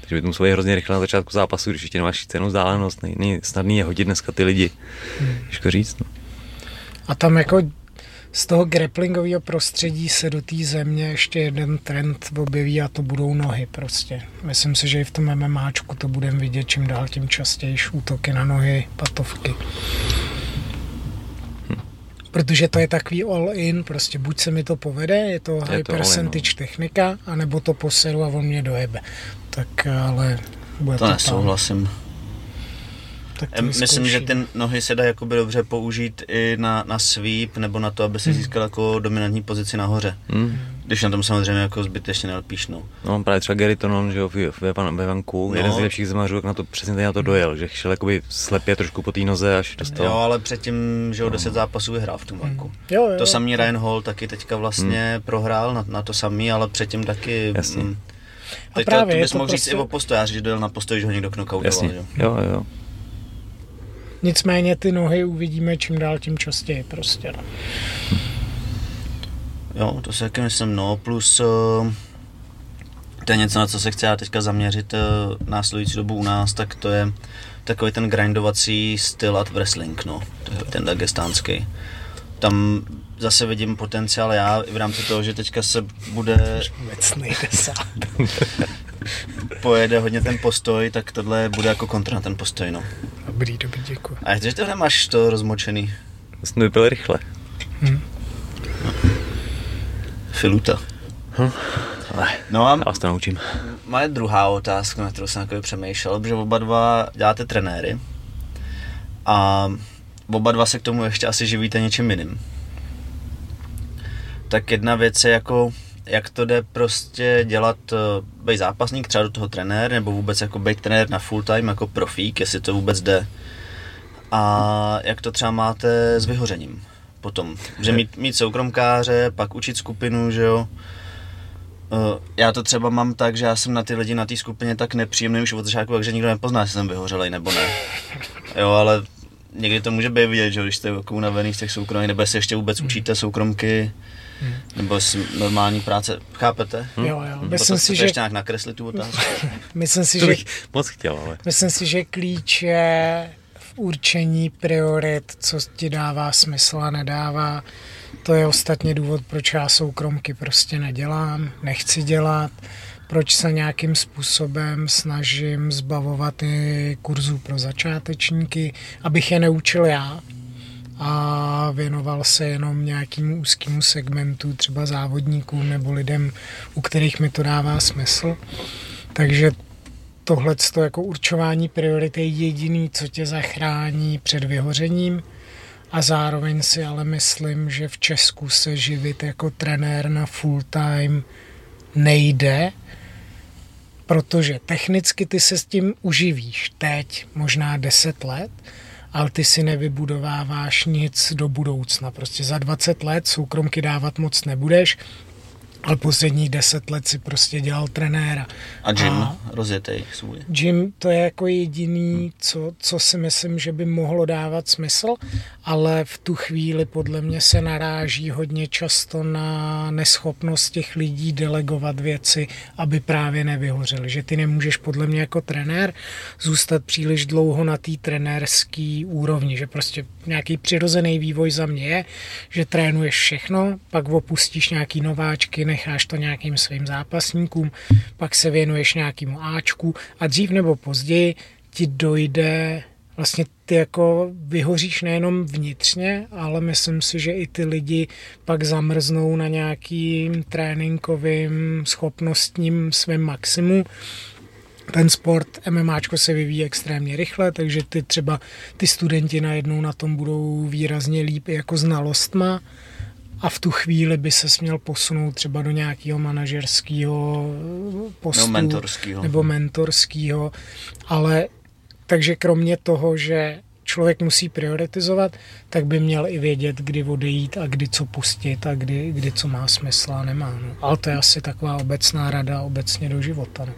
Takže by to muselo být hrozně rychle na začátku zápasu, když ještě nemáš cenou vzdálenost, není snadný je hodit dneska ty lidi. Těžko říct. No. A tam jako z toho grapplingového prostředí se do té země ještě jeden trend objeví a to budou nohy prostě. Myslím si, že i v tom MMAčku to budeme vidět čím dál tím častěji útoky na nohy, patovky. Protože to je takový all-in, prostě buď se mi to povede, je to high to percentage all-in, technika, anebo to poseru a on mě dojebe. Tak ale bude To to, nesouhlasím. Tak to Myslím, že ty nohy se dá jakoby dobře použít i na, na sweep nebo na to, aby si získal jako dominantní pozici nahoře. Hmm. Když na tom samozřejmě jako zbytečně nelpíš, no. No, právě třeba Gary Tonon, že jo, ve, ve, ve Vanku, No. jeden z nejlepších zemařů, jak na to přesně tady na to dojel, že šel jakoby slepě trošku po té noze, až dostal. Jo, ale předtím, že jo, 10 zápasů vyhrál v tom banku. Jo, jo, To samý Ryan Hall taky teďka vlastně prohrál na, na to samý, ale předtím taky... Jasně. mm, A Teď právě to, to je bys mohl říct prostě- i o postojáři, že dojel na postoj, že ho někdo knockoutoval. Jasně, jo. jo, jo. Nicméně ty nohy uvidíme čím dál tím častěji prostě. No. Jo, to si taky myslím, no, plus uh, to je něco, na co se chci já teďka zaměřit uh, následující dobu u nás, tak to je takový ten grindovací styl at wrestling, no, to je ten dagestánský. Tam zase vidím potenciál já i v rámci toho, že teďka se bude, <laughs> pojede hodně ten postoj, tak tohle bude jako kontra na ten postoj, no. Dobrý, dobrý, děkuji. A jak to, že to nemáš to rozmočený? To jsem vypil rychle. Filuta. Ale No a já se to naučím. Moje druhá otázka, na kterou jsem takový přemýšlel, protože oba dva děláte trenéry a oba dva se k tomu ještě asi živíte něčím jiným. Tak jedna věc je jako, jak to jde prostě dělat, eh, být zápasník, třeba do toho trenér, nebo vůbec jako být trenér na full time, jako profík, jestli to vůbec jde. A jak to třeba máte s vyhořením potom. Že mít, mít soukromkáře, pak učit skupinu, že jo. Uh, já to třeba mám tak, že já jsem na ty lidi na té skupině tak nepříjemný už od začátku, takže nikdo nepozná, jestli jsem vyhořelej nebo ne. Jo, ale někdy to může být vidět, že jo, když jste jako unavený z těch soukromých, nebo jestli ještě vůbec učíte soukromky, nebo jestli normální práce, chápete? Jo, jo. Hm, Myslím Proto si, že, ještě nějak nakreslit tu otázku? <laughs> myslím si, To že bych moc chtěl, ale Myslím si, že klíč je určení priorit, co ti dává smysl a nedává. To je ostatně důvod, proč já soukromky prostě nedělám, nechci dělat, proč se nějakým způsobem snažím zbavovat i kurzů pro začátečníky, abych je neučil já a věnoval se jenom nějakému úzkému segmentu, třeba závodníkům nebo lidem, u kterých mi to dává smysl. Takže tohle jako určování priorit je jediný, co tě zachrání před vyhořením a zároveň si ale myslím, že v Česku se živit jako trenér na full time nejde, protože technicky ty se s tím uživíš teď, možná 10 let, ale ty si nevybudováváš nic do budoucna. Prostě za 20 let soukromky dávat moc nebudeš, ale posledních 10 let si prostě dělal trenéra. A Jim, rozjetej svůj. Jim to je jako jediný, co, co si myslím, že by mohlo dávat smysl, ale v tu chvíli podle mě se naráží hodně často na neschopnost těch lidí delegovat věci, aby právě nevyhořeli. Že ty nemůžeš podle mě jako trenér zůstat příliš dlouho na té trenérské úrovni, že prostě nějaký přirozený vývoj za mě je, že trénuješ všechno, pak opustíš nějaký nováčky, necháš to nějakým svým zápasníkům, pak se věnuješ nějakému Ačku a dřív nebo později ti dojde vlastně ty jako vyhoříš nejenom vnitřně, ale myslím si, že i ty lidi pak zamrznou na nějakým tréninkovým schopnostním svým maximu. Ten sport MMAčko se vyvíjí extrémně rychle, takže ty třeba ty studenti najednou na tom budou výrazně líp jako znalostma a v tu chvíli by se směl posunout třeba do nějakého manažerského postu. Nebo mentorskýho. Nebo mentorského. Ale takže kromě toho, že člověk musí prioritizovat, tak by měl i vědět, kdy odejít a kdy co pustit a kdy, kdy co má smysl a nemá. No. Ale to je asi taková obecná rada obecně do života. No.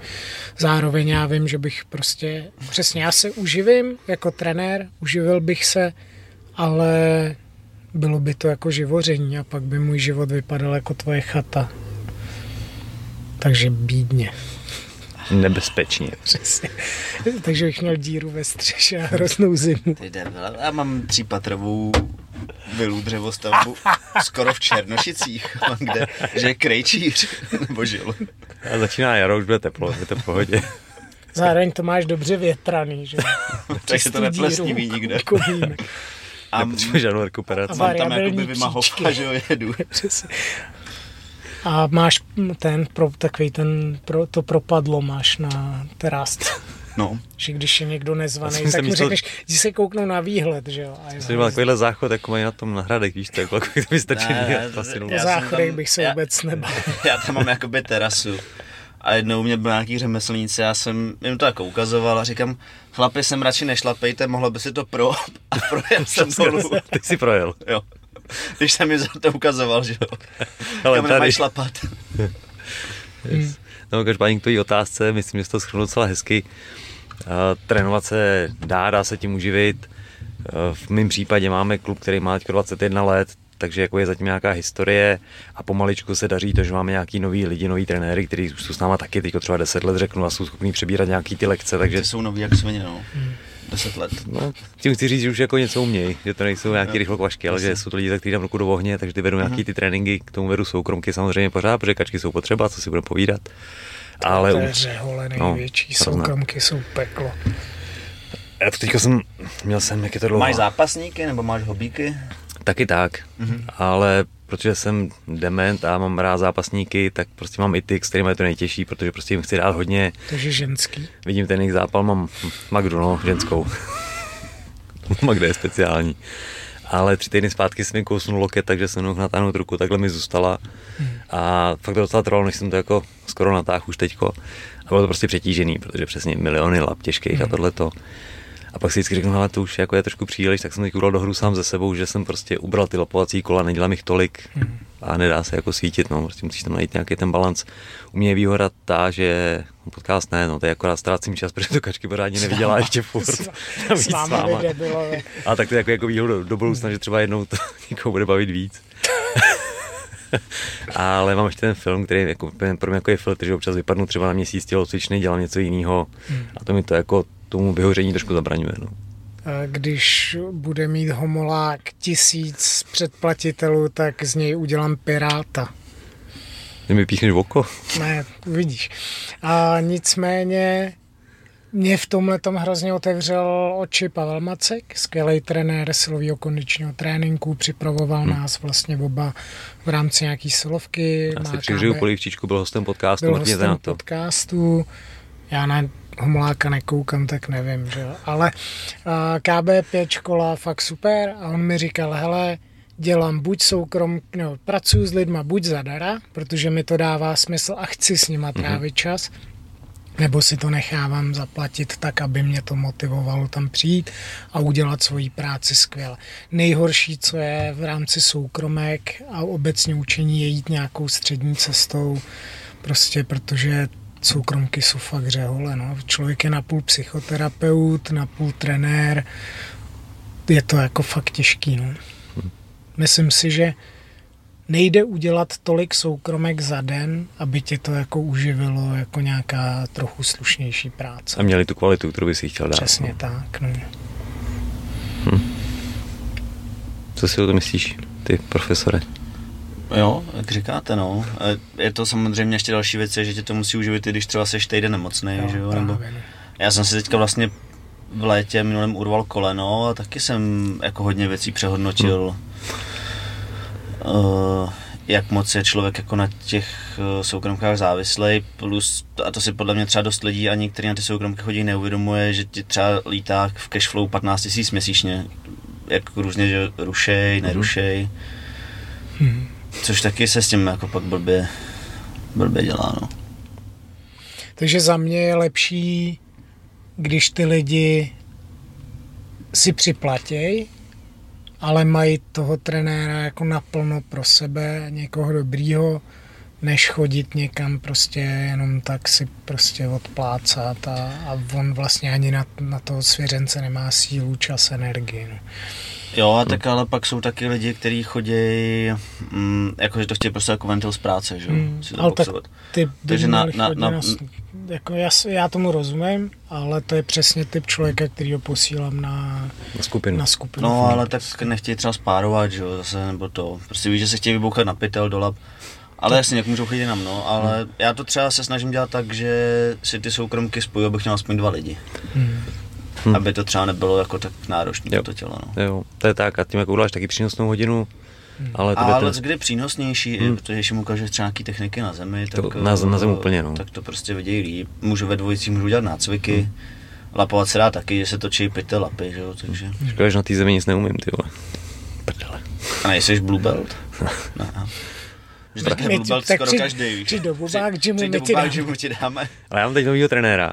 Zároveň já vím, že bych prostě, přesně já se uživím jako trenér, uživil bych se, ale bylo by to jako živoření a pak by můj život vypadal jako tvoje chata. Takže bídně. Nebezpečně. <laughs> Přesně. Takže bych měl díru ve střeše a hroznou zimu. Ty debil, já mám třípatrovou vilu dřevostavbu <laughs> skoro v Černošicích, <laughs> kde že je krejčíř, nebo žil. A začíná jaro, už bude teplo, je to v pohodě. Zároveň to máš dobře větraný, že? Takže to neplesniví nikde. Kovím. A Nepotřebuje žádnou rekuperaci. A mám tam jakoby vymahovka, že jo, jedu. <laughs> A máš ten, pro, takový ten, pro, to propadlo máš na terásce. No, <laughs> Že když je někdo nezvaný, tak si mu řekneš, jdi se kouknou na výhled, že jo. A je Jsi byl takovýhle záchod, jako mají na tom na hradech, víš, to je jako to by stačí Ne, ne, jsem záchodech bych se já- vůbec nebal. já tam mám jakoby terasu. A jednou mě byl nějaký řemeslníci, já jsem jim to jako ukazoval a říkám, chlapi, sem radši nešlapejte, mohlo by si to pro <laughs> a projel jsem dolů. <laughs> Ty jsi projel. Jo. Když jsem mi za to ukazoval, že jo. Ale Kam tady- šlapat. <laughs> Yes. No, každopádně k té otázce, myslím, že jsi to schrnul docela hezky. Uh, trénovat se dá, dá se tím uživit. Uh, v mém případě máme klub, který má teď 21 let, takže jako je zatím nějaká historie a pomaličku se daří to, že máme nějaký nový lidi, nový trenéry, kteří už jsou s náma taky teď třeba 10 let řeknu a jsou schopní přebírat nějaký ty lekce, takže Ty jsou noví jak svině, no. Deset let. No, tím chci říct, že už jako něco umějí, že to nejsou nějaký rychlokvašky, ale že jsou to lidi, kteří dám ruku do ohně, takže ty vedou nějaký ty tréninky, k tomu vedu soukromky samozřejmě pořád, protože kačky jsou potřeba, co si budeme povídat. Ale to je u- řehole no, největší, hrozné. soukromky jsou peklo. já to teďka jsem, měl jsem, jak je to dlouho, Máš zápasníky nebo máš hobíky? Taky tak, ale protože jsem dement a mám rád zápasníky, tak prostě mám i ty, s kterými je to nejtěžší, protože prostě jim chci dát hodně, Takže ženský. vidím ten jejich zápal, mám Magdu, no, ženskou. <laughs> Magda je speciální. Ale tři týdny zpátky jsem mi kousnul loket, takže jsem mohl natáhnout ruku, takhle mi zůstala. A fakt to docela trvalo, než jsem to jako skoro natáhl už teďko. A bylo to prostě přetížený, protože přesně miliony lap těžkých a tohleto. A pak si vždycky řeknu, ale to už jako je trošku příliš, tak jsem teď udal do hru sám ze sebou, že jsem prostě ubral ty lapovací kola, nedělám jich tolik a nedá se jako svítit, no, prostě musíš tam najít nějaký ten balans. U mě je výhoda ta, že no, podcast ne, no, to je akorát ztrácím čas, <laughs> protože to kačky pořádně nevydělá ještě furt. Navíc S lidé bylo. a tak to je jako, jako výhoda do, do budoucna, že třeba jednou to <laughs> někoho bude bavit víc. <laughs> Ale mám ještě ten film, který jako, pro mě jako je filtr, že občas vypadnu třeba na měsíc tělocvičný, dělám něco jiného a to mi to jako tomu vyhoření trošku zabraňuje. No. A Když bude mít homolák tisíc předplatitelů, tak z něj udělám piráta. Ty mi píchneš v oko? Ne, uvidíš. A nicméně mě v tomhle tom hrozně otevřel oči Pavel Macek, skvělý trenér silového kondičního tréninku, připravoval Hmm. nás vlastně oba v rámci nějaký silovky. Já si přihřeju KB polivčičku, byl hostem podcastu, byl hostem podcastu. Já na Homoláka nekoukám, tak nevím, že jo. Ale a, KB5 škola fakt super a on mi říkal, hele, dělám buď soukrom, no, pracuji s lidma buď zadara, protože mi to dává smysl a chci s nima trávit čas, nebo si to nechávám zaplatit tak, aby mě to motivovalo tam přijít a udělat svoji práci skvěle. Nejhorší, co je v rámci soukromek a obecně učení, je jít nějakou střední cestou, prostě protože soukromky jsou fakt řehole. No. Člověk je napůl psychoterapeut, napůl trenér, je to jako fakt těžký. No. Myslím si, že nejde udělat tolik soukromek za den, aby tě to jako uživilo jako nějaká trochu slušnější práce. A měli tu kvalitu, kterou by si chtěl dát. Přesně no. tak. No. Co si o to myslíš, ty profesore? Jo, jak říkáte, no. Je to samozřejmě ještě další věc, že tě to musí uživit, i když třeba seš týden nemocný, že jo, nebo... no. Já jsem si teďka vlastně v létě minulém urval koleno a taky jsem jako hodně věcí přehodnotil. Uh, jak moc je člověk jako na těch uh, soukromkách závislej, plus, a to si podle mě třeba dost lidí ani, kteří na ty soukromky chodí, neuvědomuje, že ti třeba lítá v cashflow 15 000 měsíčně. Jak různě, že rušej, nerušej. Což taky se s tím jako pak blbě, blbě dělá, no. Takže za mě je lepší, když ty lidi si připlatěj, ale mají toho trenéra jako naplno pro sebe, někoho dobrýho, než chodit někam prostě jenom tak si prostě odplácat a, a on vlastně ani na, na toho svěřence nemá sílu, čas, energii. No. Jo, a tak ale pak jsou taky lidi, kteří chodí, mm, jakože to chtějí prostě jako ventil z práce, že jo, Hmm, si to ale tak boxovat. ty by Takže na- měli na- na- na, jako já, já tomu rozumím, ale to je přesně typ člověka, který ho posílám na, Na skupinu. na skupinu. No, ale tak nechtějí třeba spárovat, že jo, zase, nebo to. Prostě víš, že se chtějí vybouchat na pytel, do lap. Ale jasně, jak můžou chodit na mno, ale Hmm. já to třeba se snažím dělat tak, že si ty soukromky spoju, abych měl aspoň dva lidi. Hmm. Hm. Aby to třeba nebylo jako tak náročné Jo. pro to tělo, no. Jo, to je tak a tím jako uděláš taky přínosnou hodinu, ale to Ale ten, kdy přínosnější, Hmm. hmm. protože když jim ukážeš třeba nějaký techniky na zemi, To tak, na- na zemi eh, úplně, no. tak to prostě vidějí líp. Můžu ve dvojici můžu dělat nácviky, Hmm. hmm. lapovat se dá taky, že se točí pytel lapy, že jo, takže. škoda, že na té zemi nic neumím, ty vole. Prdele. A nejseš blue belt? <laughs> ne. Že tak blue ti- belt tak skoro přijď- každý, víš. přijď do Bubák přijď my ti dáme. Ale já mám teď novýho trenéra.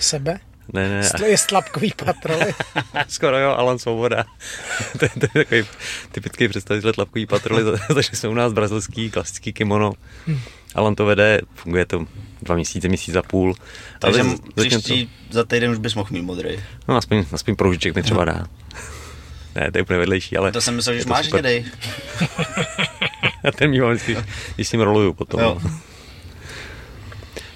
Sebe? Ne, ne, Stl- Je stlapkový patroly. <laughs> skoro jo, Alan Svoboda. <laughs> to, je, to je takový typický představitel tlapkový patroly, <laughs> takže jsou u nás brazilský klasický kimono. Alan to vede, funguje to dva měsíce, měsíc a půl. Takže Ale příští za týden už bys mohl mít modrý. No, aspoň, aspoň proužiček mi třeba dá. Ne, to je úplně vedlejší, ale... To jsem myslel, že to máš super. hnědej. Ten mývám vždycky, když s ním roluju potom. Jo.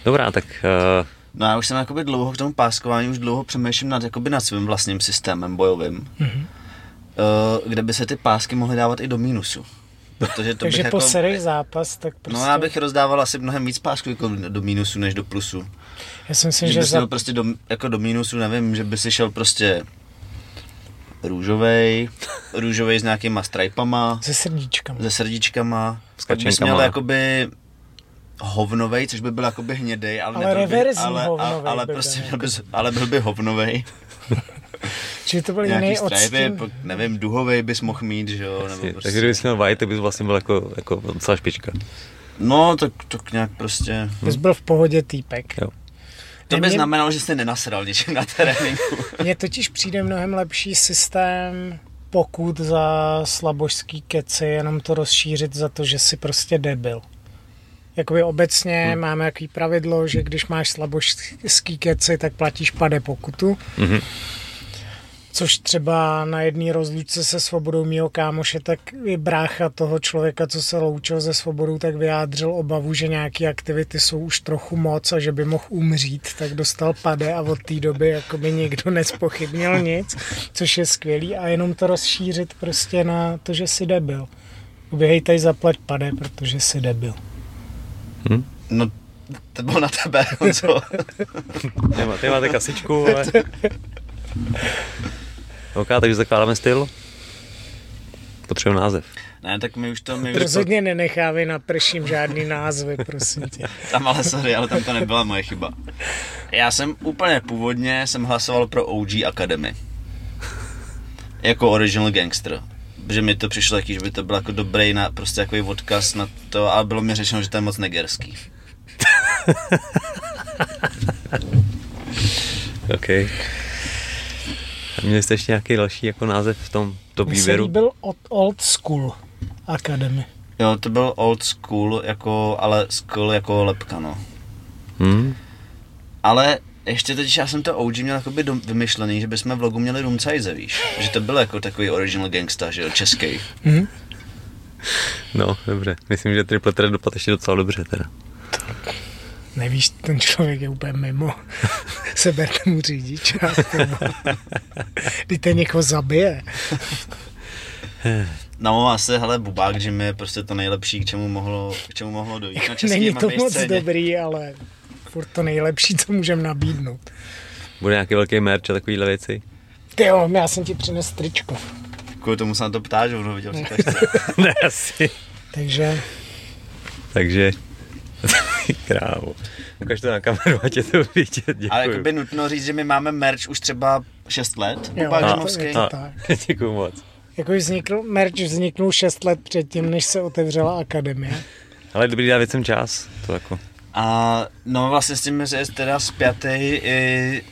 Dobrá, tak uh, No já už jsem jakoby dlouho k tomu páskování, už dlouho přemýšlím nad, jakoby nad svým vlastním systémem bojovým. Mhm. Uh, kde by se ty pásky mohly dávat i do mínusu. Protože to <laughs> Takže bych po jako, zápas, tak prostě... No já bych rozdával asi mnohem víc pásků jako do mínusu než do plusu. já si myslím, Že, že za... prostě do, jako do mínusu, nevím, že by si šel prostě růžovej, <laughs> růžovej s nějakýma stripama, se srdíčkama. se srdíčkama, S pak bys kačenkama. měl jakoby hovnovej, což by byl jakoby hnědej, ale, Ale nebyl by, reverzní ale, hovnovej ale, by prostě byl. bys, ale byl by hovnovej. Čili to byl Nějaký jiný pak, nevím, duhovej bys mohl mít, že jo, nebo prostě. takže kdybys měl white, tak bys vlastně byl jako, jako docela špička. No, tak, tak nějak prostě, Bys byl v pohodě týpek. Jo. to by Mně- znamenalo, že jste nenasral něčím na tréninku. <laughs> Mně totiž přijde mnohem lepší systém pokud za slabožský keci, jenom to rozšířit za to, že jsi prostě debil. Jakoby obecně hmm. máme jaký pravidlo, že když máš slabožský keci, tak platíš pade pokutu. Mhm. Což třeba na jedné rozlučce se svobodou mýho kámoše, tak i brácha toho člověka, co se loučil ze svobodou, tak vyjádřil obavu, že nějaké aktivity jsou už trochu moc a že by mohl umřít, tak dostal pade a od té doby jako by nikdo nespochybnil nic, což je skvělý a jenom to rozšířit prostě na to, že jsi debil. Uběhej tady zaplať pade, protože jsi debil. No, to bylo na tebe, Honzo. <laughs> Ty, má, ty máte kasičku, ale... OK, takže zakládáme styl. Potřebuji název. ne, tak my už to, my už to, Rozhodně nenechávej na prším žádný názvy, prosím tě. tam ale sorry, ale tam to nebyla moje chyba. Já jsem úplně původně jsem hlasoval pro OG Academy. Jako original gangster. Protože mi to přišlo taky, že by to byl jako dobrý na, prostě takový odkaz na to, ale bylo mi řečeno, že to je moc negerský. <laughs> OK. A měli jste ještě nějaký další jako název v tom Mně se výběru? líbil od Old School Academy. Jo, to byl old school, jako, ale school jako lepka, no. Hmm? Ale ještě totiž já jsem to OG měl jakoby dom- vymyšlený, že bychom v logu měli Rumcajze, víš? Že to byl jako takový original gangsta, že jo, český. No, dobře. Myslím, že Triple Threat dopadl ještě docela dobře teda. Nevíš, ten člověk je úplně mimo. Seberte mu řidičák. Když ten někoho zabije. <laughs> No asi, hele, Bubák Jim je prostě to nejlepší, k čemu mohlo, k čemu mohlo dojít. Na Není český to moc scéně. dobrý, ale furt to nejlepší, co můžeme nabídnout. Bude nějaký velký merch a takovýhle věci? Ty jo, já jsem ti přines tričko. Kvůli tomu se na to ptáš, že ono viděl si ne, asi. Takže Takže... <laughs> Krávo. Ukaž to na kameru, ať je to vidět. Děkuju. Ale jako by nutno říct, že my máme merch už třeba 6 let, Jo, a- to tak. <laughs> Děkuju moc. jako vznikl, merch vzniknul 6 let předtím, než se otevřela akademie. Ale dobrý dát věcem čas. To jako... A no vlastně s tím je teda zpětý i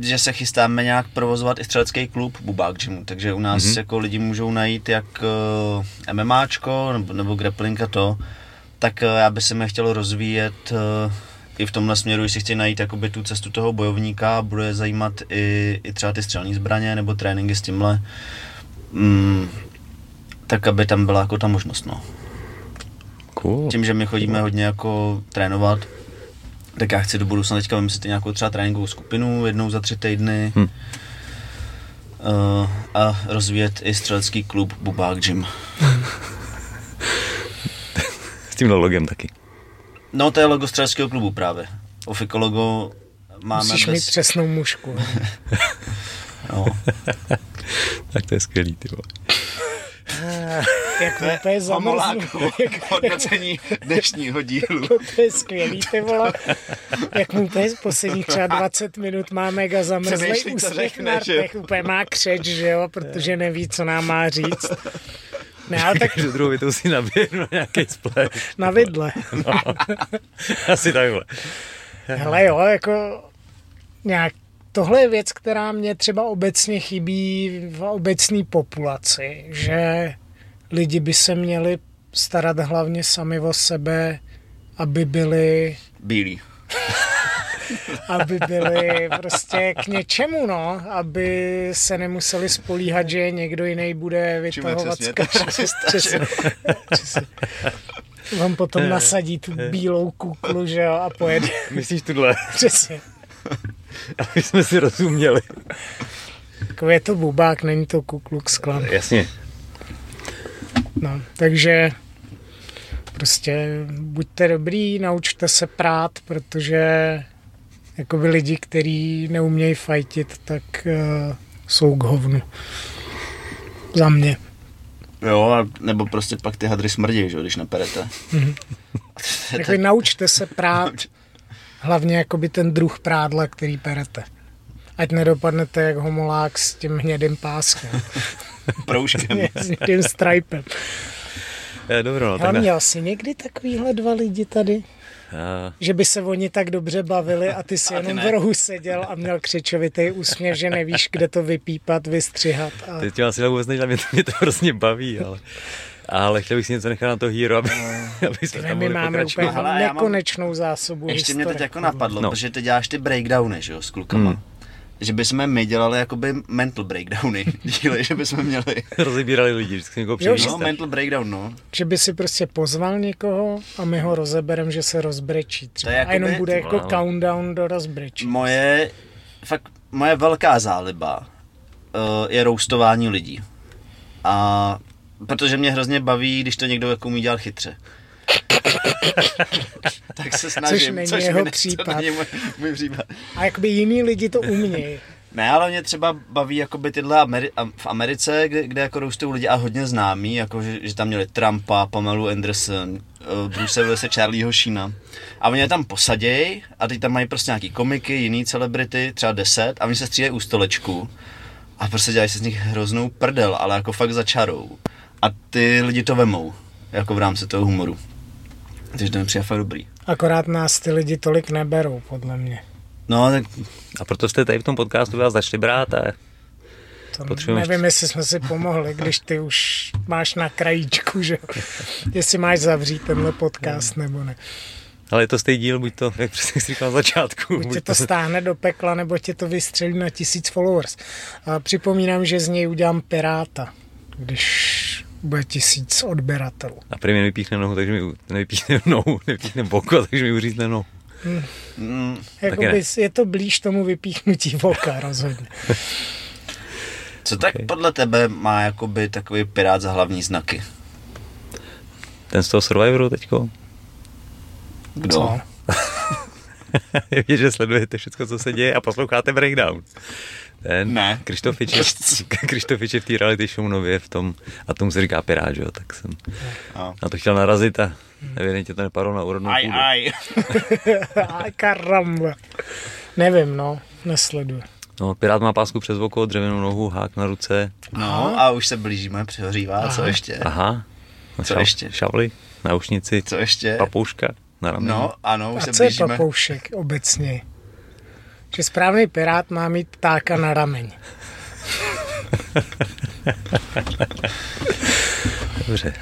že se chystáme nějak provozovat i střelecký klub Bubák Gymu, takže u nás Mhm. mm-hmm. jako lidi můžou najít jak uh, MMAčko nebo, nebo grappling a to, tak uh, já bych se mě chtěl rozvíjet uh, i v tomhle směru, jestli chci najít jakoby tu cestu toho bojovníka, bude zajímat i, i třeba ty střelní zbraně nebo tréninky s tímhle, mm, tak aby tam byla jako ta možnost, no. Cool. Tím, že my chodíme hodně jako trénovat, tak já chci do budoucna teďka vymyslet nějakou třeba tréninkovou skupinu jednou za tři týdny Hm. uh, a rozvíjet i střelecký klub Bubák Gym. S tím logem taky. No to je logo střeleckého klubu právě. Ofiko logo máme Musíš mít přesnou mušku. <laughs> no. <laughs> Tak to je skvělý, ty vole. <laughs> Jak mu úplně zamrznu. Jak, hodnocení dnešního dílu. <laughs> to je skvělý, ty vole. Jak mu úplně z posledních třeba <laughs> 20 minut má mega úsměv řekne, na že jo? rtech, úplně má křeč, že jo, protože neví, co nám má říct. Ne, ale tak Každou druhou větou si naběhnu na nějaký splash. na vidle. No. <laughs> Asi takhle. Hele jo, jako nějak, tohle je věc, která mě třeba obecně chybí v obecné populaci, že lidi by se měli starat hlavně sami o sebe, aby byli, Bílý. <laughs> aby byli prostě k něčemu, no, aby se nemuseli spolíhat, že někdo jiný bude vytahovat. Vám <laughs> potom nasadí tu bílou kuklu, že jo, a pojede. <laughs> Myslíš tuhle? Přesně. Aby jsme si rozuměli. Jako je to bubák, není to Ku Klux Klan. Jasně. No, takže prostě buďte dobrý, naučte se prát, protože jakoby lidi, kteří neumějí fajtit, tak uh, jsou k hovnu. Za mě. Jo, a nebo prostě pak ty hadry smrdí, že když naperete. <laughs> Jako naučte se prát, hlavně jakoby ten druh prádla, který perete. Ať nedopadnete jak homolák s tím hnědým páskem, <laughs> <laughs> Proužkem. <laughs> s tím stripem. Je, dobro, no, Ale tak ne. měl jsi někdy takovýhle dva lidi tady? A, Že by se oni tak dobře bavili a ty si <laughs> A ty jenom ne. v rohu seděl a měl křičovitý úsměv, že nevíš, kde to vypípat, vystřihat. A... teď asi vůbec než mě to, mě to hrozně baví, ale, ale chtěl bych si něco nechat na to hero, aby, aby jsme Ne, tam my máme pokračovat. úplně Hele, já mám- nekonečnou zásobu Ještě mě teď jako napadlo, No. no. protože ty děláš ty breakdowny, že jo, s klukama. Hmm. Že bychom my dělali jakoby mental breakdowny <laughs> díly, že bychom měli. Rozebírali lidi, vždycky někoho Jo, přijde. že No, mental breakdown, no. Že by si prostě pozval někoho a my ho rozeberem, že se rozbrečí. Třeba. To je a jenom jakoby- bude jako Wow. countdown do rozbrečí. Moje, fakt, moje velká záliba uh, je roustování lidí. A protože mě hrozně baví, když to někdo jako umí dělat chytře. <laughs> tak se snažím, není což jeho mi případ. To není můj, můj případ. A jakoby jiní lidi to umějí. Ne, ale mě třeba baví jakoby tyhle Ameri- v Americe, kde, kde jako roustou lidi a hodně známí, jako že, že tam měli Trumpa, Pamelu Anderson, uh, Bruce Willise, Charlieho Sheena. A oni je tam posadějí a teď tam mají prostě nějaký komiky, jiný celebrity, třeba 10 a oni se střídají u stolečku a prostě dělají se z nich hroznou prdel, ale jako fakt za čarou. A ty lidi to vemou, jako v rámci toho humoru. Takže to mi přijde fakt dobrý. Akorát nás ty lidi tolik neberou, podle mě. No, tak A proto jste tady v tom podcastu vás začali brát a To Potřebujeme nevím, jestli jsme si pomohli, když ty už máš na krajíčku, že. Jestli máš zavřít tenhle podcast nebo ne. ale je to stejný díl, buď to, jak přesně jsi říkal na začátku, Buď tě to stáhne do pekla, nebo tě to vystřelí na tisíc followers. A připomínám, že z něj udělám piráta, když bude tisíc odběratelů. A první nepíchne nohu, takže mi nevypíchne <laughs> nohu, nevypíchne boko, takže mi uřízne nohu. mm, Jakoby je to blíž tomu vypíchnutí voka rozhodně. co tak Ok. podle tebe má jakoby takový pirát za hlavní znaky? Ten z toho Survivoru teďko. Kdo? Co? <laughs> Je vidět, že sledujete všechno, co se děje a posloucháte breakdown. Ten Ne. Krištofič je, <laughs> je v té reality show nově v tom, a tomu se říká Pirát, že jo, tak jsem No. na to chtěl narazit a evidentně to nepadlo na úrodnou Aj, půdu. aj. <laughs> Aj, karamba. Nevím, no, nesleduji. No, Pirát má pásku přes oko, dřevěnou nohu, hák na ruce. No a už se blížíme, přehořívá, co ještě? Aha. No, Co ještě? Šavly, náušnici, Co ještě? papouška na rameni. No, ano, už A se co je blížíme. papoušek obecně? Že správný pirát má mít ptáka na rameň. <laughs> Dobře.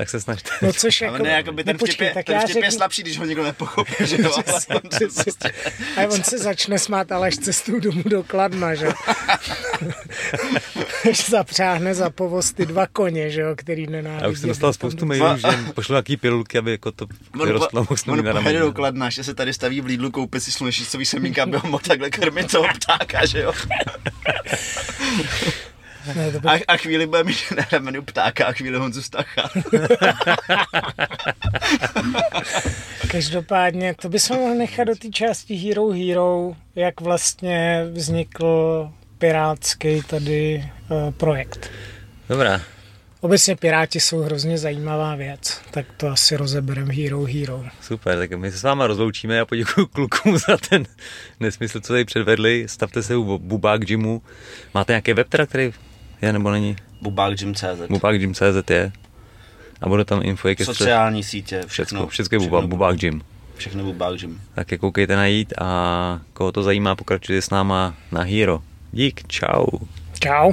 Tak se snažte. No což Ale jako... ne, jako by ten no počkej, vtip, je, ten já vtip je řeknu- slabší, když ho někdo nepochopí, že jo? <laughs> ale on to prostě- A on se začne smát, ale až cestou domů do Kladna, že jo. <laughs> Až zapřáhne za povoz ty dva koně, že jo, který nenávidí. Já už jsem dostal spoustu mailů, že pošlu nějaký pilulky, aby jako to vyrostlo, on pojede do. Kladna, že se tady staví v Lidlu, koupit si slunečnicový semínka, aby ho mohl takhle krmit toho ptáka, že jo? <laughs> Ne, to by... A, a chvíli bude mít na ramenu ptáka a chvíli Honzu Stacha. <laughs> Každopádně, to bychom mohli nechat do té části Hero Hero, jak vlastně vznikl pirátský tady uh, projekt. Dobrá, Obecně Piráti jsou hrozně zajímavá věc, tak to asi rozeberem Hero Hero. super, tak my se s váma rozloučíme a poděkuji klukům za ten nesmysl, co tady předvedli. Stavte se u Bubák Gymu. Máte nějaký web teda, který je nebo není? Bubák Gym.cz Bubák Gym.cz je. A bude tam info, jak je Sociální sítě, všechno, všechno. všechno je Bubák, Bubák Gym. Všechno Bubák Gym. Tak je koukejte najít a koho to zajímá, pokračujte s náma na Hero. Dík, čau. Čau.